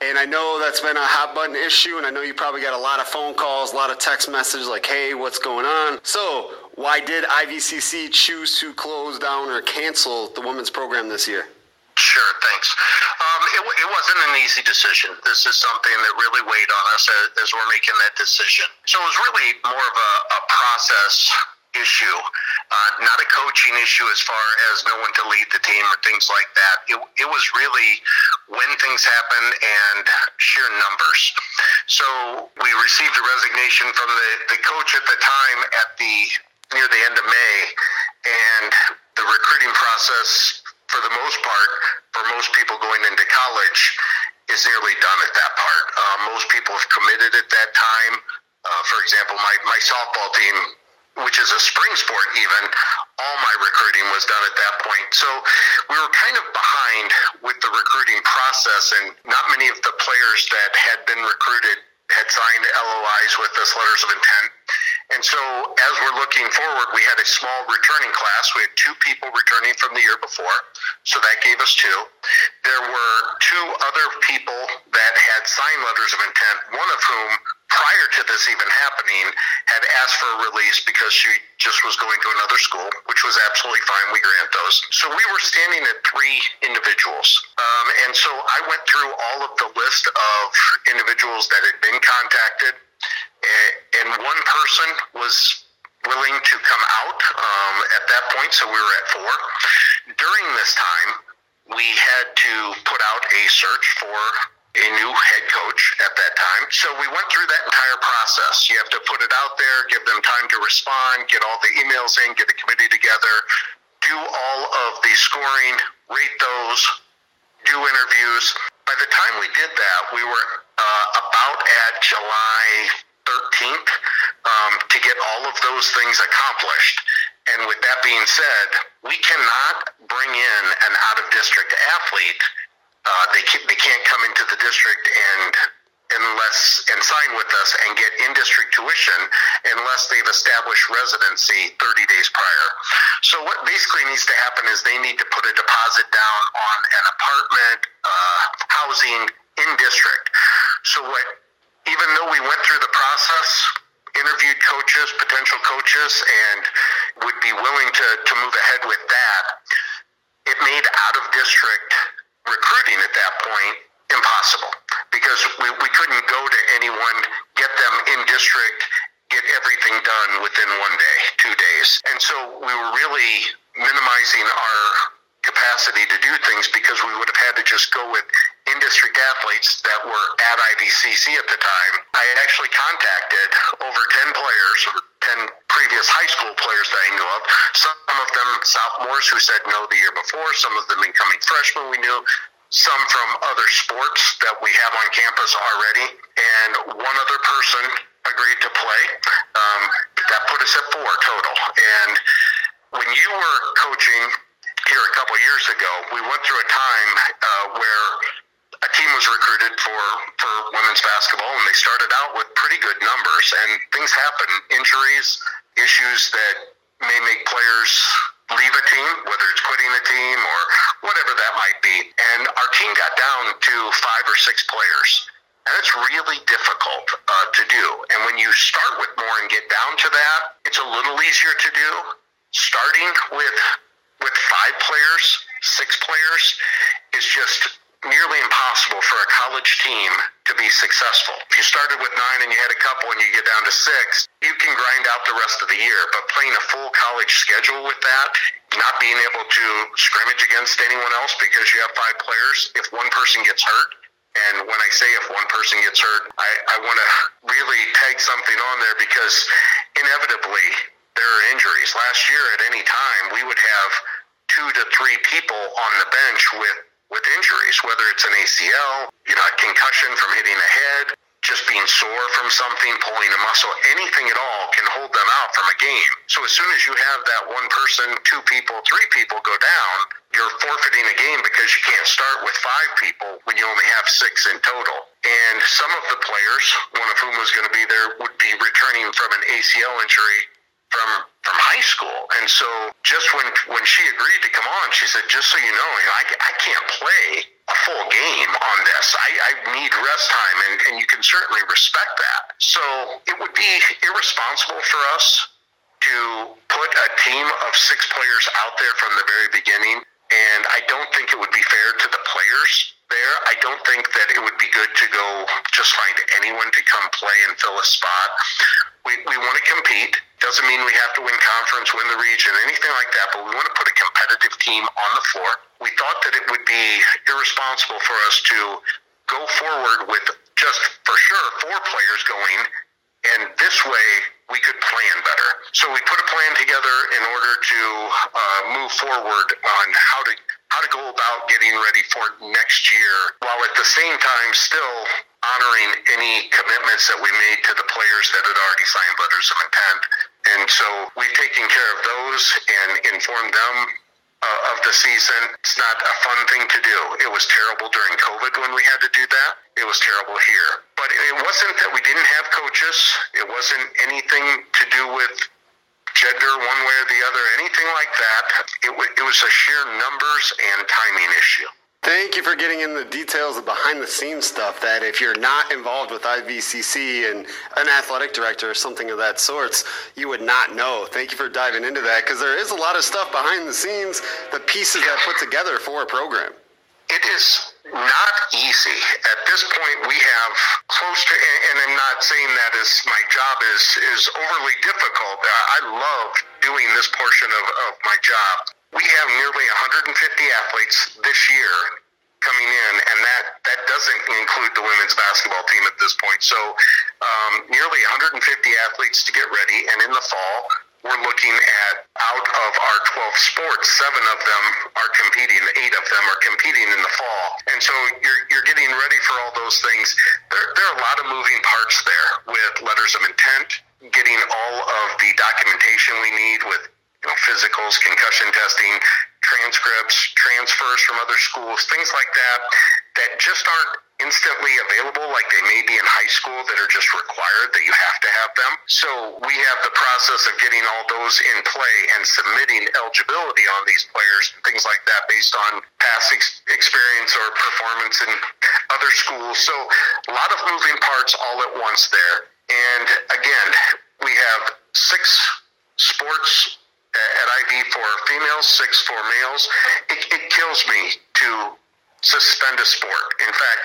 And I know that's been a hot button issue, and I know you probably got a lot of phone calls, a lot of text messages like, hey, what's going on? So, why did IVCC choose to close down or cancel the women's program this year? Sure, thanks. Um, it, it, wasn't an easy decision. This is something that really weighed on us as, as we're making that decision. So it was really more of a, a process issue, uh, not a coaching issue as far as no one to lead the team or things like that. It, it was really when things happen and sheer numbers. So we received a resignation from the, the coach at the time at the near the end of May, and the recruiting process, for the most part, for most people going into college, is nearly done at that part. Uh, most people have committed at that time. Uh, for example, my, my softball team which is a spring sport even, all my recruiting was done at that point. So we were kind of behind with the recruiting process, and not many of the players that had been recruited had signed LOIs with us, letters of intent. And so as we're looking forward, we had a small returning class. We had two people returning from the year before, so that gave us two. There were two other people that had signed letters of intent, one of whom prior to this even happening, had asked for a release because she just was going to another school, which was absolutely fine. We grant those. So we were standing at three individuals. Um, and so I went through all of the list of individuals that had been contacted, and one person was willing to come out um, at that point, so we were at four. During this time, we had to put out a search for a new head coach at that time. So we went through that entire process. You have to put it out there, give them time to respond, get all the emails in, get a committee together, do all of the scoring, rate those, do interviews. By the time we did that, we were uh, about at July 13th um, to get all of those things accomplished. And with that being said, we cannot bring in an out of district athlete uh, they can't, they can't come into the district and unless and sign with us and get in district tuition unless they've established residency 30 days prior. So what basically needs to happen is they need to put a deposit down on an apartment, uh, housing in district. So what? Even though we went through the process, interviewed coaches, potential coaches, and would be willing to, to move ahead with that, it made out of district recruiting at that point impossible because we, we couldn't go to anyone, get them in district, get everything done within one day, two days. And so we were really minimizing our capacity to do things because we would have had to just go with in-district athletes that were at IVCC at the time. I had actually contacted over 10 players, or 10 previous high school players that I knew of. Some of them sophomores who said no the year before, some of them incoming freshmen we knew, some from other sports that we have on campus already, and one other person agreed to play. Um, that put us at four total. And when you were coaching here a couple years ago, we went through a time uh, where a team was recruited for for women's basketball, and they started out with pretty good numbers. And things happen, injuries, issues that may make players leave a team, whether it's quitting a team or whatever that might be. And our team got down to five or six players. And it's really difficult uh, to do. And when you start with more and get down to that, it's a little easier to do. Starting with with five players, six players, is just nearly impossible for a college team to be successful. If you started with nine and you had a couple and you get down to six, you can grind out the rest of the year. But playing a full college schedule with that, not being able to scrimmage against anyone else because you have five players, if one person gets hurt, and when I say if one person gets hurt, I, I want to really tag something on there because inevitably there are injuries. Last year, at any time, we would have two to three people on the bench with with injuries, whether it's an ACL, you know, a concussion from hitting a head, just being sore from something, pulling a muscle, anything at all can hold them out from a game. So as soon as you have that one person, two people, three people go down, you're forfeiting a game because you can't start with five people when you only have six in total. And some of the players, one of whom was going to be there, would be returning from an ACL injury from from high school. And so just when when she agreed to come on, she said, just so you know, you know I, I can't play a full game on this. I, I need rest time, and, and you can certainly respect that. So it would be irresponsible for us to put a team of six players out there from the very beginning. And I don't think it would be fair to the players there. I don't think that it would be good to go just find anyone to come play and fill a spot. We, we want to compete. Doesn't mean we have to win conference, win the region, anything like that, but we want to put a competitive team on the floor. We thought that it would be irresponsible for us to go forward with just for sure four players going, and this way we could plan better. So we put a plan together in order to uh, move forward on how to how to go about getting ready for next year, while at the same time still honoring any commitments that we made to the players that had already signed letters of intent. And so we've taken care of those and informed them uh, of the season. It's not a fun thing to do. It was terrible during COVID when we had to do that. It was terrible here. But it wasn't that we didn't have coaches. It wasn't anything to do with gender one way or the other, anything like that. It, w- it was a sheer numbers and timing issue. Thank you for getting in the details of behind the scenes stuff that if you're not involved with IVCC and an athletic director or something of that sorts, you would not know. Thank you for diving into that because there is a lot of stuff behind the scenes, the pieces that put together for a program. It is not easy. At this point, we have close to, and I'm not saying that as my job is, is overly difficult. I love doing this portion of, of my job. We have nearly 150 athletes this year coming in, and that, that doesn't include the women's basketball team at this point. So, um, nearly 150 athletes to get ready, and in the fall, we're looking at out of our 12 sports, seven of them are competing, eight of them are competing in the fall. And so you're, you're getting ready for all those things. There, there are a lot of moving parts there with letters of intent, getting all of the documentation we need with you know, physicals, concussion testing, transcripts, transfers from other schools, things like that. that just aren't instantly available like they may be in high school that are just required that you have to have them. So we have the process of getting all those in play and submitting eligibility on these players and things like that based on past ex- experience or performance in other schools. So a lot of moving parts all at once there. And again, we have six sports at IB for females, six for males. It, it kills me to suspend a sport. In fact,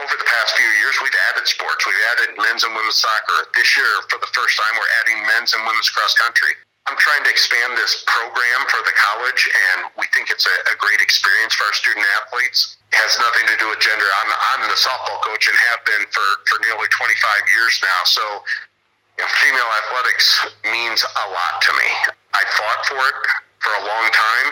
over the past few years, we've added sports. We've added men's and women's soccer. This year, for the first time, we're adding men's and women's cross country. I'm trying to expand this program for the college, and we think it's a, a great experience for our student athletes. It has nothing to do with gender. I'm, I'm the softball coach and have been for, for nearly 25 years now. So you know, female athletics means a lot to me. I fought for it for a long time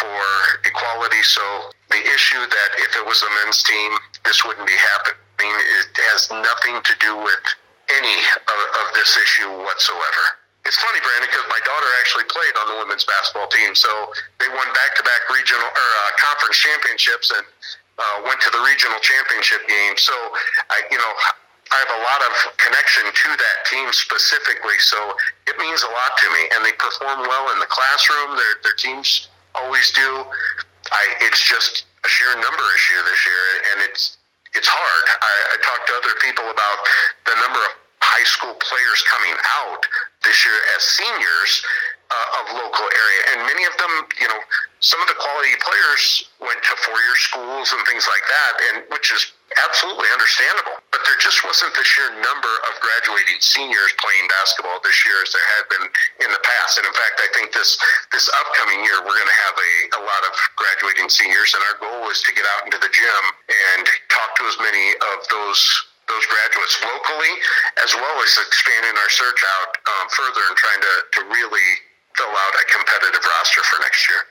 for equality. So the issue that if it was a men's team, this wouldn't be happening. It has nothing to do with any of, of this issue whatsoever. It's funny, Brandon, because my daughter actually played on the women's basketball team. So they won back-to-back regional or uh, conference championships and uh, went to the regional championship game. So I, you know, I have a lot of connection to that team specifically. So it means a lot to me, and they perform well in the classroom. Their their teams always do. I, it's just a sheer number issue this year, and it's it's hard. I, I talked to other people about the number of high school players coming out this year as seniors uh, of local area, and many of them, you know, some of the quality players went to four-year schools and things like that, and which is absolutely understandable. But there just wasn't the sheer number of graduating seniors playing basketball this year as there had been in the past. And in fact, I think this this upcoming year we're going to have a, a lot of graduating seniors, and our goal is to get out into the gym and talk to as many of those those graduates locally, as well as expanding our search out um, further and trying to, to really fill out a competitive roster for next year.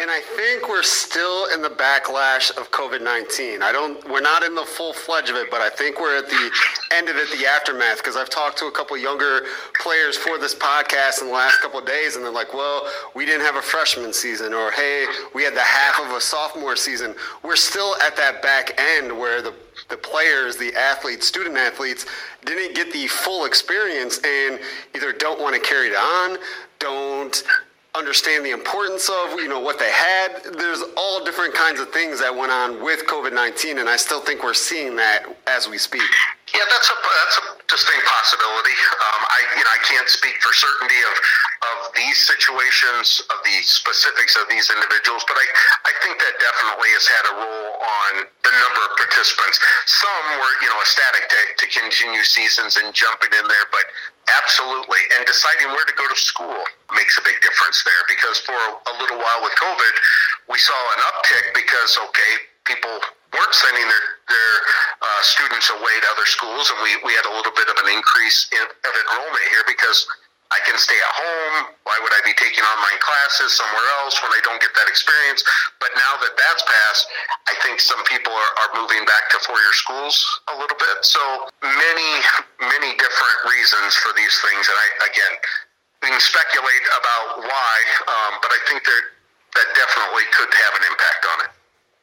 And I think we're still in the backlash of COVID nineteen. I don't. We're not in the full fledged of it, but I think we're at the end of it, the aftermath. Because I've talked to a couple younger players for this podcast in the last couple days, and they're like, "Well, we didn't have a freshman season," or "Hey, we had the half of a sophomore season." We're still at that back end where the the players, the athletes, student athletes, didn't get the full experience and either don't want to carry it on, don't understand the importance of you know what they had. There's all different kinds of things that went on with COVID nineteen, and I still think we're seeing that as we speak. Yeah, that's a that's a distinct possibility. Um, I you know I can't speak for certainty of of these situations of the specifics of these individuals, but I I think that definitely has had a role on the number of participants. Some were you know ecstatic to, to continue seasons and jumping in there, but absolutely, and deciding where to go to school makes a big difference there because for a little while with COVID, we saw an uptick because okay people weren't sending their their uh, students away to other schools, and we, we had a little bit of an increase in, of enrollment here because I can stay at home. Why would I be taking online classes somewhere else when I don't get that experience? But now that that's passed, I think some people are, are moving back to four year schools a little bit. So many, many different reasons for these things. And I, again, we can speculate about why, um, but I think that that definitely could have an impact on it.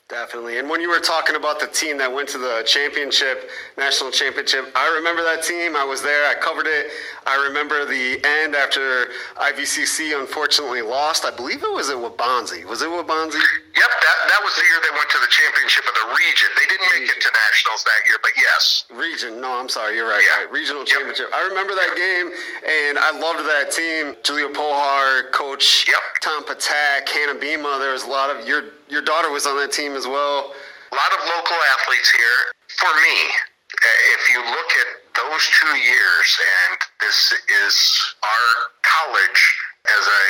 Definitely. And when you were talking about the team that went to the championship, national championship, I remember that team. I was there. I covered it. I remember the end after IVCC unfortunately lost. I believe it was at Waubonsee. Was it Waubonsee? Yep, that, that was the year they went to the championship of the region. They didn't make it to nationals that year, but yes. Region. No, I'm sorry. You're right. Yeah. right. Regional yep. championship. I remember that game, and I loved that team. Julia Pohar, Coach yep. Tom Patak, Hannah Bima. There was a lot of your your daughter was on that team as well. A lot of local athletes here. For me, eh, if you look at those two years, and this is our college as a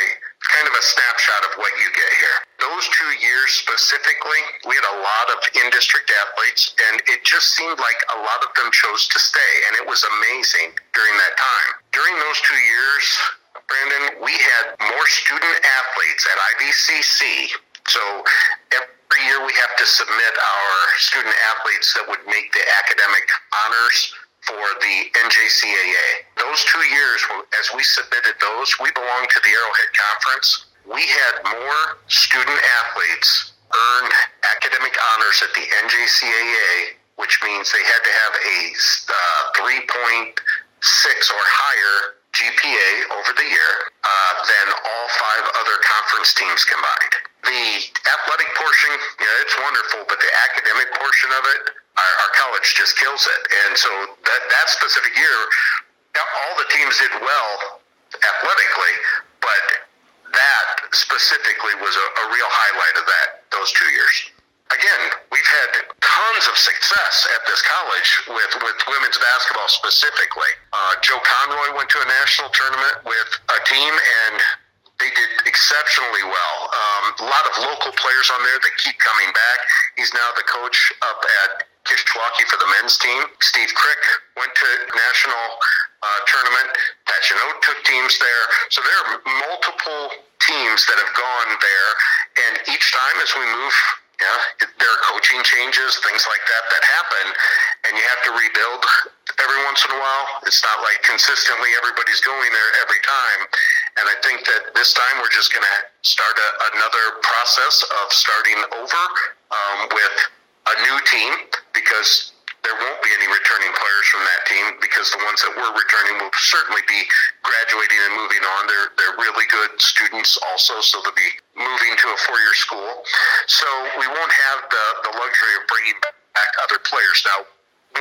kind of a snapshot of what you get here. Those two years specifically, we had a lot of in district athletes, and it just seemed like a lot of them chose to stay, and it was amazing during that time. During those two years, Brandon, we had more student athletes at IVCC. So every year we have to submit our student athletes that would make the academic honors for the NJCAA. Those two years, as we submitted those, we belonged to the Arrowhead Conference. We had more student athletes earn academic honors at the NJCAA, which means they had to have a uh, 3.6 or higher GPA over the year uh, than all five other conference teams combined. The athletic portion, you know, it's wonderful, but the academic portion of it, our, our college just kills it. And so that that specific year, all the teams did well athletically, but that specifically was a, a real highlight of that those two years again, we've had tons of success at this college with, with women's basketball specifically. Uh, Joe Conroy went to a national tournament with a team and they did exceptionally well. Um, a lot of local players on there that keep coming back. He's now the coach up at Kishwaukee for the men's team. Steve Crick went to national uh, tournament. Pat Chanot took teams there. So there are multiple teams that have gone there. And each time as we move yeah, there are coaching changes, things like that that happen, and you have to rebuild every once in a while. It's not like consistently everybody's going there every time. And I think that this time we're just going to start a, another process of starting over um, with a new team because there won't be any returning players from that team because the ones that were returning will certainly be graduating and moving on. They're they're really good students also, so they'll be moving to a four year school. So we won't have the the luxury of bringing back other players now.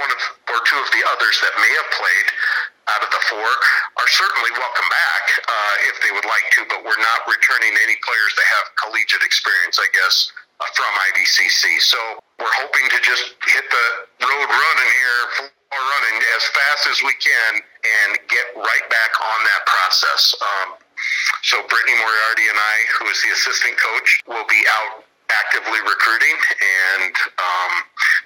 One of or two of the others that may have played out of the four are certainly welcome back uh, if they would like to, but we're not returning any players that have collegiate experience, I guess, from IVCC. So we're hoping to just hit the road running here, running as fast as we can, and get right back on that process. Um, so Brittany Moriarty and I, who is the assistant coach, will be out actively recruiting, and um,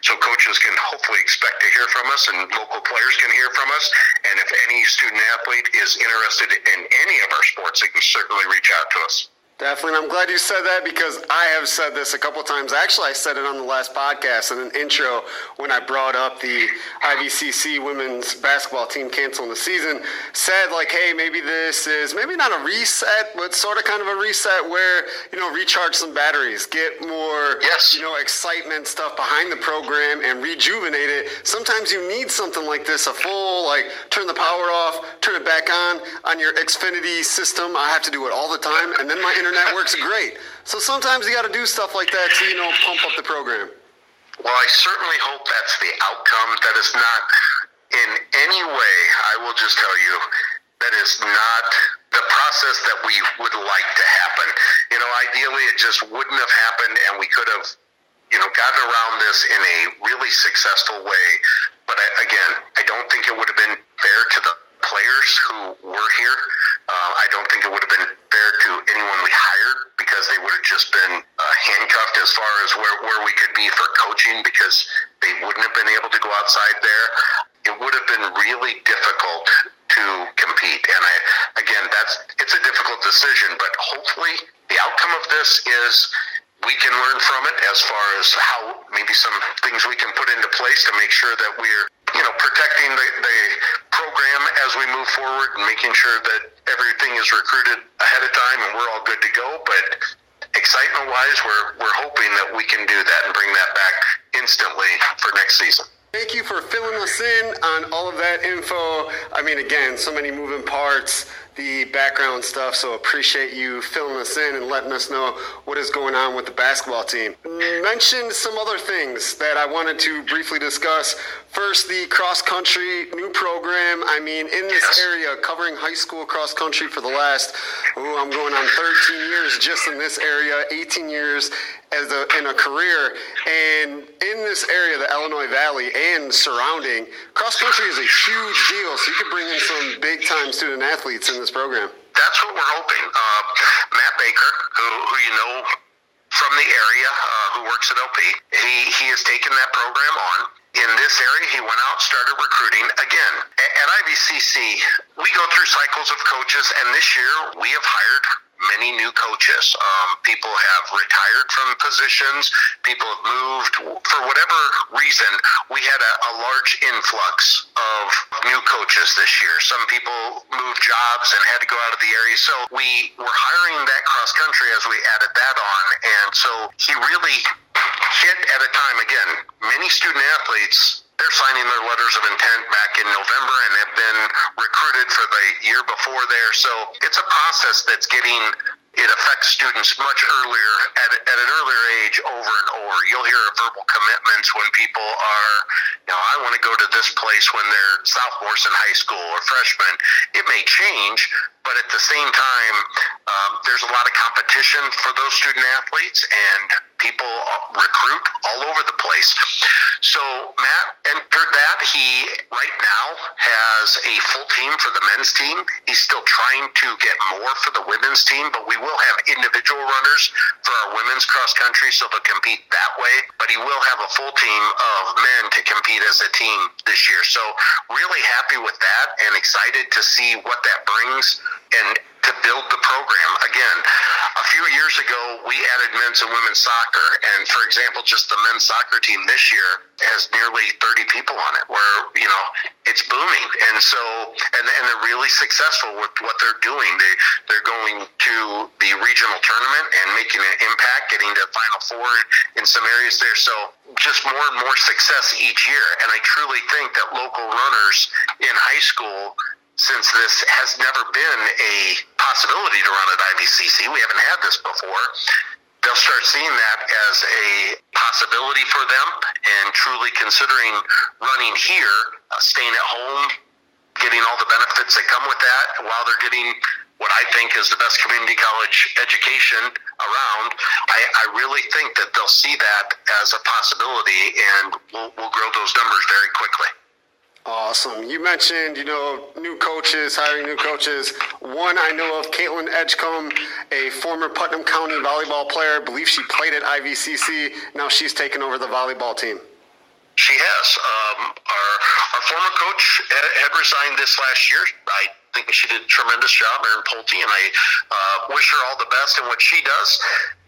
so coaches can hopefully expect to hear from us, and local players can hear from us. And if any student athlete is interested in any of our sports, they can certainly reach out to us. Definitely. And I'm glad you said that because I have said this a couple times. Actually, I said it on the last podcast in an intro when I brought up the IVCC women's basketball team canceling the season. Said, like, hey, maybe this is maybe not a reset, but sort of kind of a reset where, you know, recharge some batteries, get more, yes. you know, excitement stuff behind the program and rejuvenate it. Sometimes you need something like this, a full, like, turn the power off, turn it back on on your Xfinity system. I have to do it all the time. And then my internet works great. So sometimes you got to do stuff like that to, you know, pump up the program. Well, I certainly hope that's the outcome. That is not in any way, I will just tell you, that is not the process that we would like to happen. You know, ideally it just wouldn't have happened and we could have, you know, gotten around this in a really successful way. But I, again, I don't think it would have been fair to the players who were here. Uh, I don't think it would have been fair to anyone we hired because they would have just been uh, handcuffed as far as where, where we could be for coaching because they wouldn't have been able to go outside there. It would have been really difficult to compete. And I, again, that's it's a difficult decision, but hopefully the outcome of this is we can learn from it as far as how maybe some things we can put into place to make sure that we're you know protecting the, the program as we move forward and making sure that everything is recruited ahead of time and we're all good to go. But excitement wise we're we're hoping that we can do that and bring that back instantly for next season. Thank you for filling us in on all of that info. I mean, again, so many moving parts the background stuff, so appreciate you filling us in and letting us know what is going on with the basketball team. Mentioned some other things that I wanted to briefly discuss. First, the cross country new program. I mean, in this area, covering high school cross country for the last, ooh, I'm going on 13 years just in this area, 18 years as a, in a career. And in this area, the Illinois Valley and surrounding, cross country is a huge deal. So you could bring in some big time student athletes in this program. That's what we're hoping. Uh, Matt Baker, who, who you know from the area, uh, who works at LP, he, he has taken that program on. In this area, he went out, started recruiting. Again, at, at IVCC, we go through cycles of coaches, and this year we have hired many new coaches. Um, people have retired from positions. People have moved. For whatever reason, we had a, a large influx of new coaches this year. Some people moved jobs and had to go out of the area. So we were hiring that cross country as we added that on. And so he really hit at a time, again, many student athletes they're signing their letters of intent back in November and have been recruited for the year before there. So it's a process that's getting it affects students much earlier at, at an earlier age over and over. You'll hear verbal commitments when people are, you know, I want to go to this place when they're sophomores in high school or freshmen. It may change, but at the same time, um, there's a lot of competition for those student athletes, and people recruit all over the place. So Matt entered that. He right now has a full team for the men's team. He's still trying to get more for the women's team, but we will have individual runners for our women's cross country, so they'll compete that way. But he will have a full team of men to compete as a team this year. So really happy with that and excited to see what that brings and to build the program. Again, a few years ago, we added men's and women's soccer. And for example, just the men's soccer team this year has nearly 30 people on it, where, you know, it's booming. And so, and, and they're really successful with what they're doing. They, they're going to the regional tournament and making an impact, getting to Final Four in some areas there. So just more and more success each year. And I truly think that local runners in high school since this has never been a possibility to run at IVCC, we haven't had this before. They'll start seeing that as a possibility for them and truly considering running here, uh, staying at home, getting all the benefits that come with that while they're getting what I think is the best community college education around. I, I really think that they'll see that as a possibility and we'll, we'll grow those numbers very quickly. Awesome. You mentioned, you know, new coaches, hiring new coaches. One I know of, Caitlin Edgecombe, a former Putnam County volleyball player. I believe she played at IVCC. Now she's taken over the volleyball team. She has. Um, our, our former coach had resigned this last year. I think she did a tremendous job, Erin Pulte, and I uh, wish her all the best in what she does.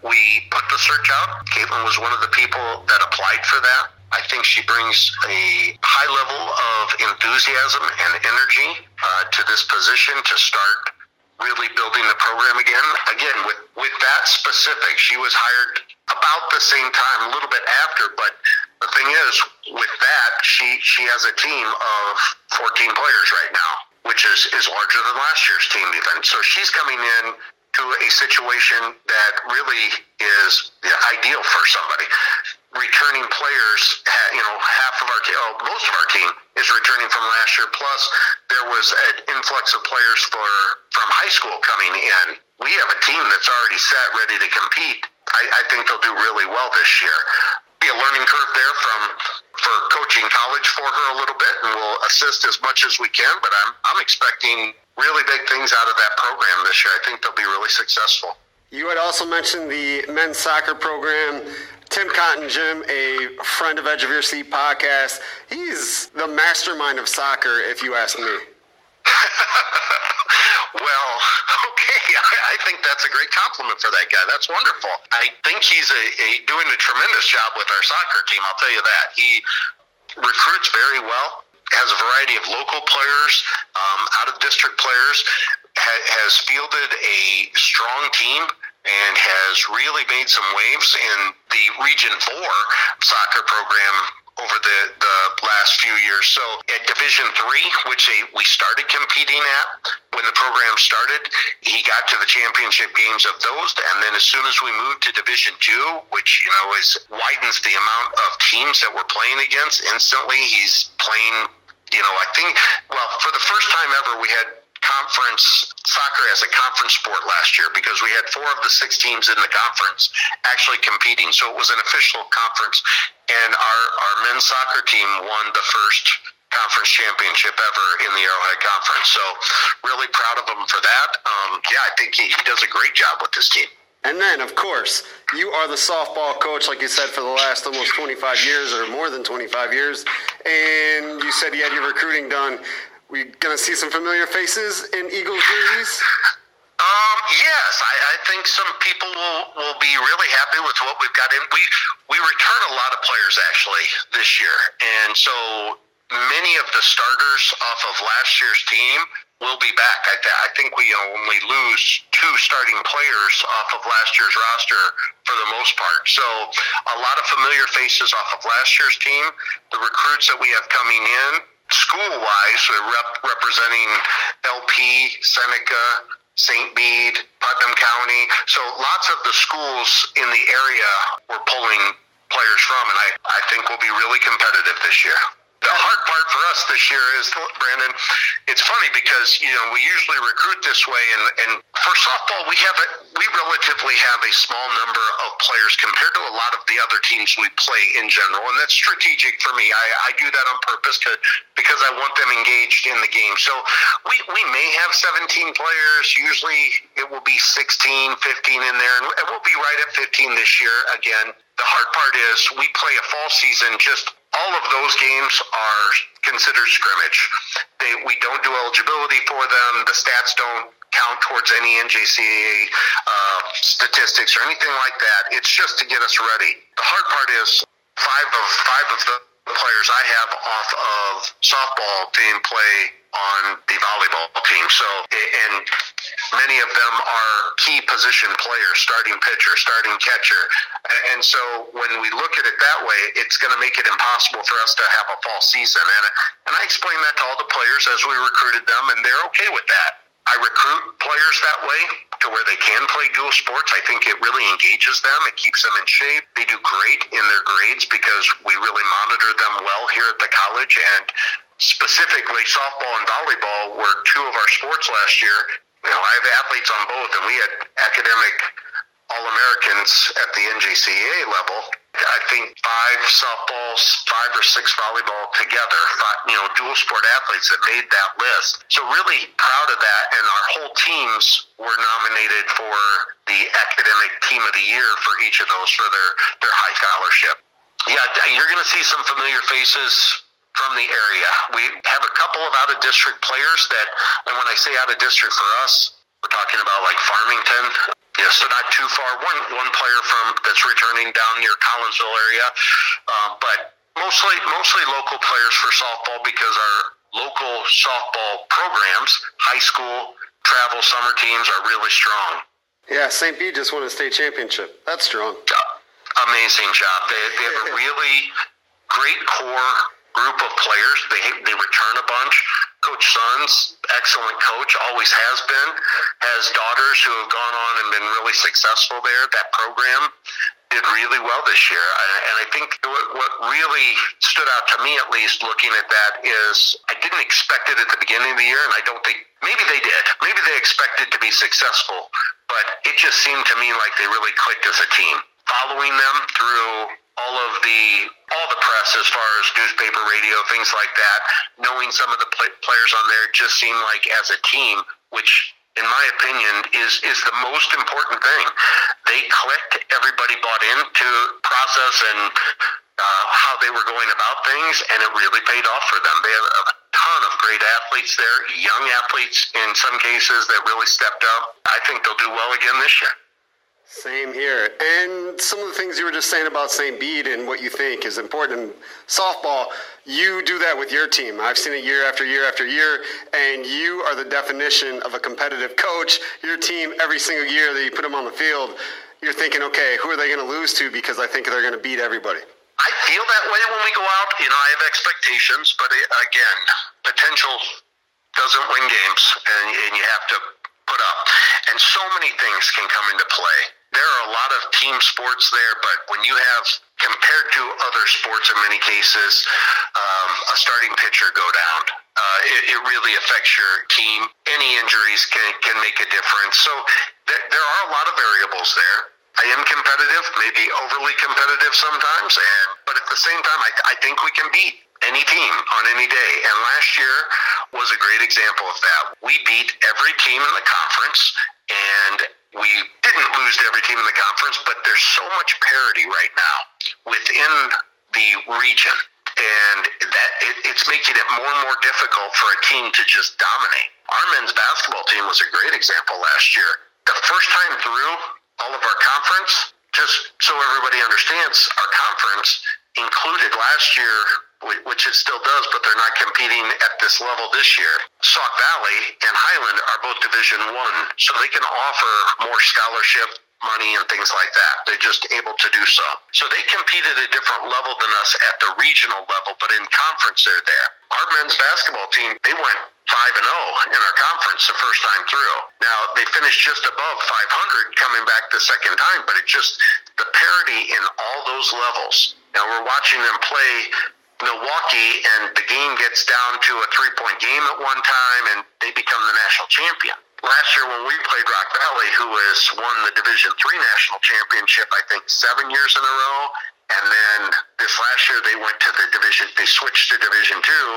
We put the search out. Caitlin was one of the people that applied for that. I think she brings a high level of enthusiasm and energy uh, to this position to start really building the program again. Again, with, with that specific, she was hired about the same time, a little bit after, but the thing is, with that, she, she has a team of 14 players right now, which is, is larger than last year's team even. So she's coming in to a situation that really is ideal for somebody returning players, you know, half of our team, oh, most of our team is returning from last year. Plus, there was an influx of players for from high school coming in. We have a team that's already set, ready to compete. I, I think they'll do really well this year. Be a learning curve there from for coaching college for her a little bit, and we'll assist as much as we can. But I'm I'm expecting really big things out of that program this year. I think they'll be really successful. You had also mentioned the men's soccer program. Tim Cotton, Jim, a friend of Edge of Your Seat podcast. He's the mastermind of soccer, if you ask me. well, okay. I think that's a great compliment for that guy. That's wonderful. I think he's a, a doing a tremendous job with our soccer team. I'll tell you that. He recruits very well, has a variety of local players, um, out of district players, ha- has fielded a strong team and has really made some waves in the Region 4 soccer program over the, the last few years. So at Division Three, which we started competing at when the program started, he got to the championship games of those, and then as soon as we moved to Division Two, which you know is widens the amount of teams that we're playing against instantly, he's playing. You know, I think well for the first time ever, we had conference soccer as a conference sport last year because we had four of the six teams in the conference actually competing. So it was an official conference, and our our men's soccer team won the first conference championship ever in the Arrowhead Conference. So really proud of him for that. Um, yeah, I think he, he does a great job with this team. And then, of course, you are the softball coach, like you said, for the last almost 25 years or more than 25 years. And you said you had your recruiting done we gonna see some familiar faces in Eagles jerseys? Um, yes, I, I, think some people will, will be really happy with what we've got in. We we return a lot of players actually this year, and so many of the starters off of last year's team will be back. I, th- I think we only lose two starting players off of last year's roster for the most part. So a lot of familiar faces off of last year's team. The recruits that we have coming in, school wise, rep- representing LP, Seneca, St. Bede, Putnam County. So lots of the schools in the area we're pulling players from, and I, I think we'll be really competitive this year. The hard part for us this year is, Brandon, it's funny because, you know, we usually recruit this way, and, and for softball, we have a, we relatively have a small number of players compared to a lot of the other teams we play in general, and that's strategic for me. I, I do that on purpose to, because I want them engaged in the game. So we, we may have 17 players. Usually it will be 16, 15 in there, and we'll be right at 15 this year again. The hard part is we play a fall season just all of those games are considered scrimmage. They, we don't do eligibility for them. The stats don't count towards any NJCAA uh, statistics or anything like that. It's just to get us ready. The hard part is five of five of the players I have off of softball team play on the volleyball team. So, and many of them are key position players, starting pitcher, starting catcher. And so when we look at it that way, it's going to make it impossible for us to have a fall season. And, and I explain that to all the players as we recruited them, and they're okay with that. I recruit players that way to where they can play dual sports. I think it really engages them. It keeps them in shape. They do great in their grades because we really monitor them well here at the college. And specifically, softball and volleyball were two of our sports last year. You know, I have athletes on both, and we had academic All Americans at the NJCAA level I think five softballs, five or six volleyball together, you know, dual sport athletes that made that list. So really proud of that. And our whole teams were nominated for the academic team of the year for each of those for their, their high scholarship. Yeah, you're going to see some familiar faces from the area. We have a couple of out of district players that, and when I say out of district for us, we're talking about like Farmington, yeah, so not too far. One one player from that's returning down near Collinsville area, uh, but mostly mostly local players for softball because our local softball programs, high school, travel, summer teams are really strong. Yeah, St. Bede just won a state championship. That's strong. Amazing job. They, they have a really great core group of players. They they return a bunch. Coach Sons, excellent coach, always has been. Has daughters who have gone on and been really successful there. That program did really well this year. And I think what really stood out to me, at least looking at that, is I didn't expect it at the beginning of the year, and I don't think maybe they did. Maybe they expected to be successful, but it just seemed to me like they really clicked as a team. Following them through all of the all the press as far as newspaper, radio, things like that. Knowing some of the play, players on there just seemed like as a team, which in my opinion is is the most important thing. They clicked. Everybody bought into process and uh, how they were going about things, and it really paid off for them. They have a ton of great athletes there, young athletes in some cases that really stepped up. I think they'll do well again this year. Same here. And some of the things you were just saying about St. Bede and what you think is important in softball, you do that with your team. I've seen it year after year after year, and you are the definition of a competitive coach. Your team, every single year that you put them on the field, you're thinking, okay, who are they going to lose to because I think they're going to beat everybody. I feel that way when we go out. You know, I have expectations, but eh, again, potential doesn't win games, and, and you have to put up. And so many things can come into play there are a lot of team sports there, but when you have, compared to other sports in many cases, um, a starting pitcher go down, uh, it, it, really affects your team. Any injuries can, can make a difference. So th- there are a lot of variables there. I am competitive, maybe overly competitive sometimes, and but at the same time, I, I think we can beat any team on any day. And last year was a great example of that. We beat every team in the conference, and we didn't lose to every team in the conference, but there's so much parity right now within the region. And that it, it's making it more and more difficult for a team to just dominate. Our men's basketball team was a great example last year. The first time through all of our conference, just so everybody understands, our conference included last year which it still does, but they're not competing at this level this year. Sauk Valley and Highland are both Division One, so they can offer more scholarship money and things like that. They're just able to do so. So they compete at a different level than us at the regional level, but in conference they're there. Our men's basketball team, they went 5 and 0 in our conference the first time through. Now, they finished just above 500 coming back the second time, but it just the parity in all those levels. Now, we're watching them play Milwaukee, and the game gets down to a three point game at one time, and they become the national champion last year when we played Rock Valley, who has won the Division Three national championship, I think seven years in a row. And then this last year they went to the division. They switched to Division Two.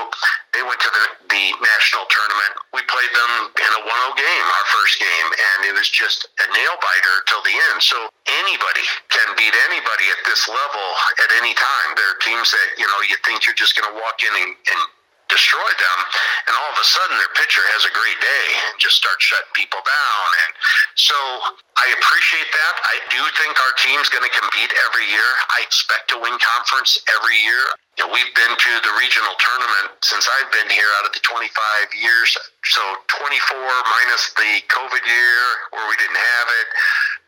They went to the, the national tournament. We played them in a 1-0 game, our first game, and it was just a nail biter till the end. So anybody can beat anybody at this level at any time. There are teams that you know you think you're just going to walk in and, and destroy them, and all of a sudden their pitcher has a great day and just starts shutting people down. And so I appreciate that. I do think our team's going to compete every year. I expect to win conference every year. You know, we've been to the regional tournament since I've been here out of the 25 years. So 24 minus the COVID year where we didn't have it.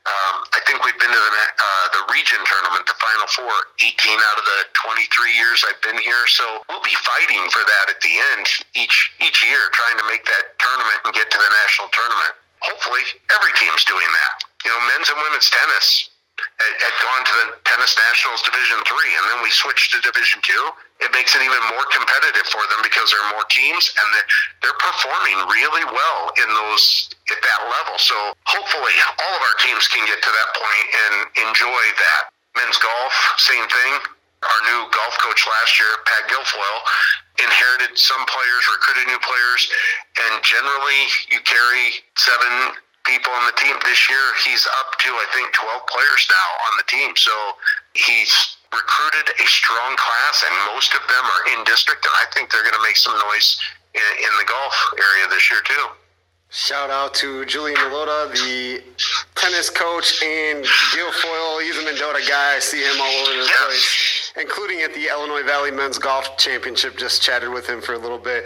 Um, I think we've been to the uh, the region tournament, the Final Four, 18 out of the 23 years I've been here. So we'll be fighting for that at the end each each year, trying to make that tournament and get to the national tournament. Hopefully, every team's doing that. You know, men's and women's tennis had, gone to the tennis nationals division three and then we switched to division two. It makes it even more competitive for them because there are more teams and they're performing really well in those at that level. So hopefully all of our teams can get to that point and enjoy that. Men's golf same thing. Our new golf coach last year pat guilfoyle inherited some players recruited new players and generally you carry seven people on the team. This year, he's up to, I think, 12 players now on the team. So he's recruited a strong class, and most of them are in district, and I think they're going to make some noise in, in the golf area this year, too. Shout out to Julian Melota, the tennis coach, and Guilfoyle. He's a Mendota guy. I see him all over the place, including at the Illinois Valley Men's Golf Championship. Just chatted with him for a little bit.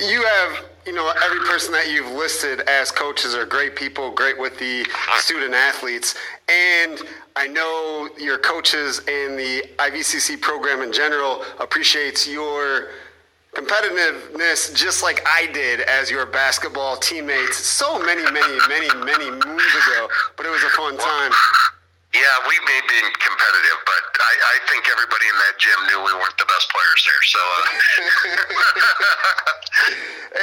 You have you know, every person that you've listed as coaches are great people, great with the student athletes. And I know your coaches and the IVCC program in general appreciates your competitiveness just like I did as your basketball teammates so many, many, many, many moons ago. But it was a fun time. Yeah, we may be competitive, but I, I think everybody in that gym knew we weren't the best players there. So. Uh...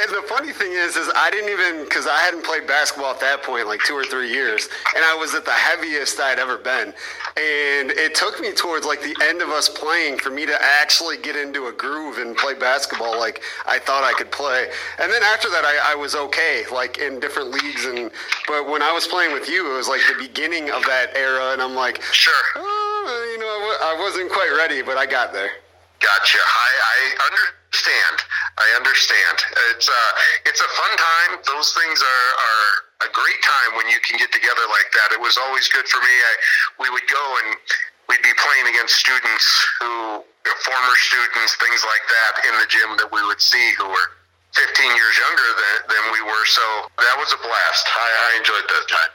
and the funny thing is, is I didn't even because I hadn't played basketball at that point like two or three years, and I was at the heaviest I'd ever been, and it took me towards like the end of us playing for me to actually get into a groove and play basketball like I thought I could play. And then after that, I, I was okay, like in different leagues, and but when I was playing with you, it was like the beginning of that era and I'm like, sure. Oh, you know, I wasn't quite ready, but I got there. Gotcha. I, I understand. I understand. It's uh, it's a fun time. Those things are, are a great time when you can get together like that. It was always good for me. I, we would go and we'd be playing against students who, former students, things like that, in the gym that we would see who were 15 years younger than, than we were. So that was a blast. I, I enjoyed that time.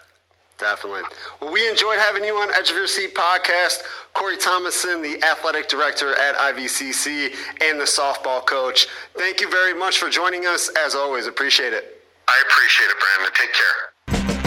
Definitely. Well, we enjoyed having you on Edge of Your Seat podcast. Cory Tomasson, the athletic director at IVCC and the softball coach. Thank you very much for joining us. As always, appreciate it. I appreciate it, Brandon. Take care.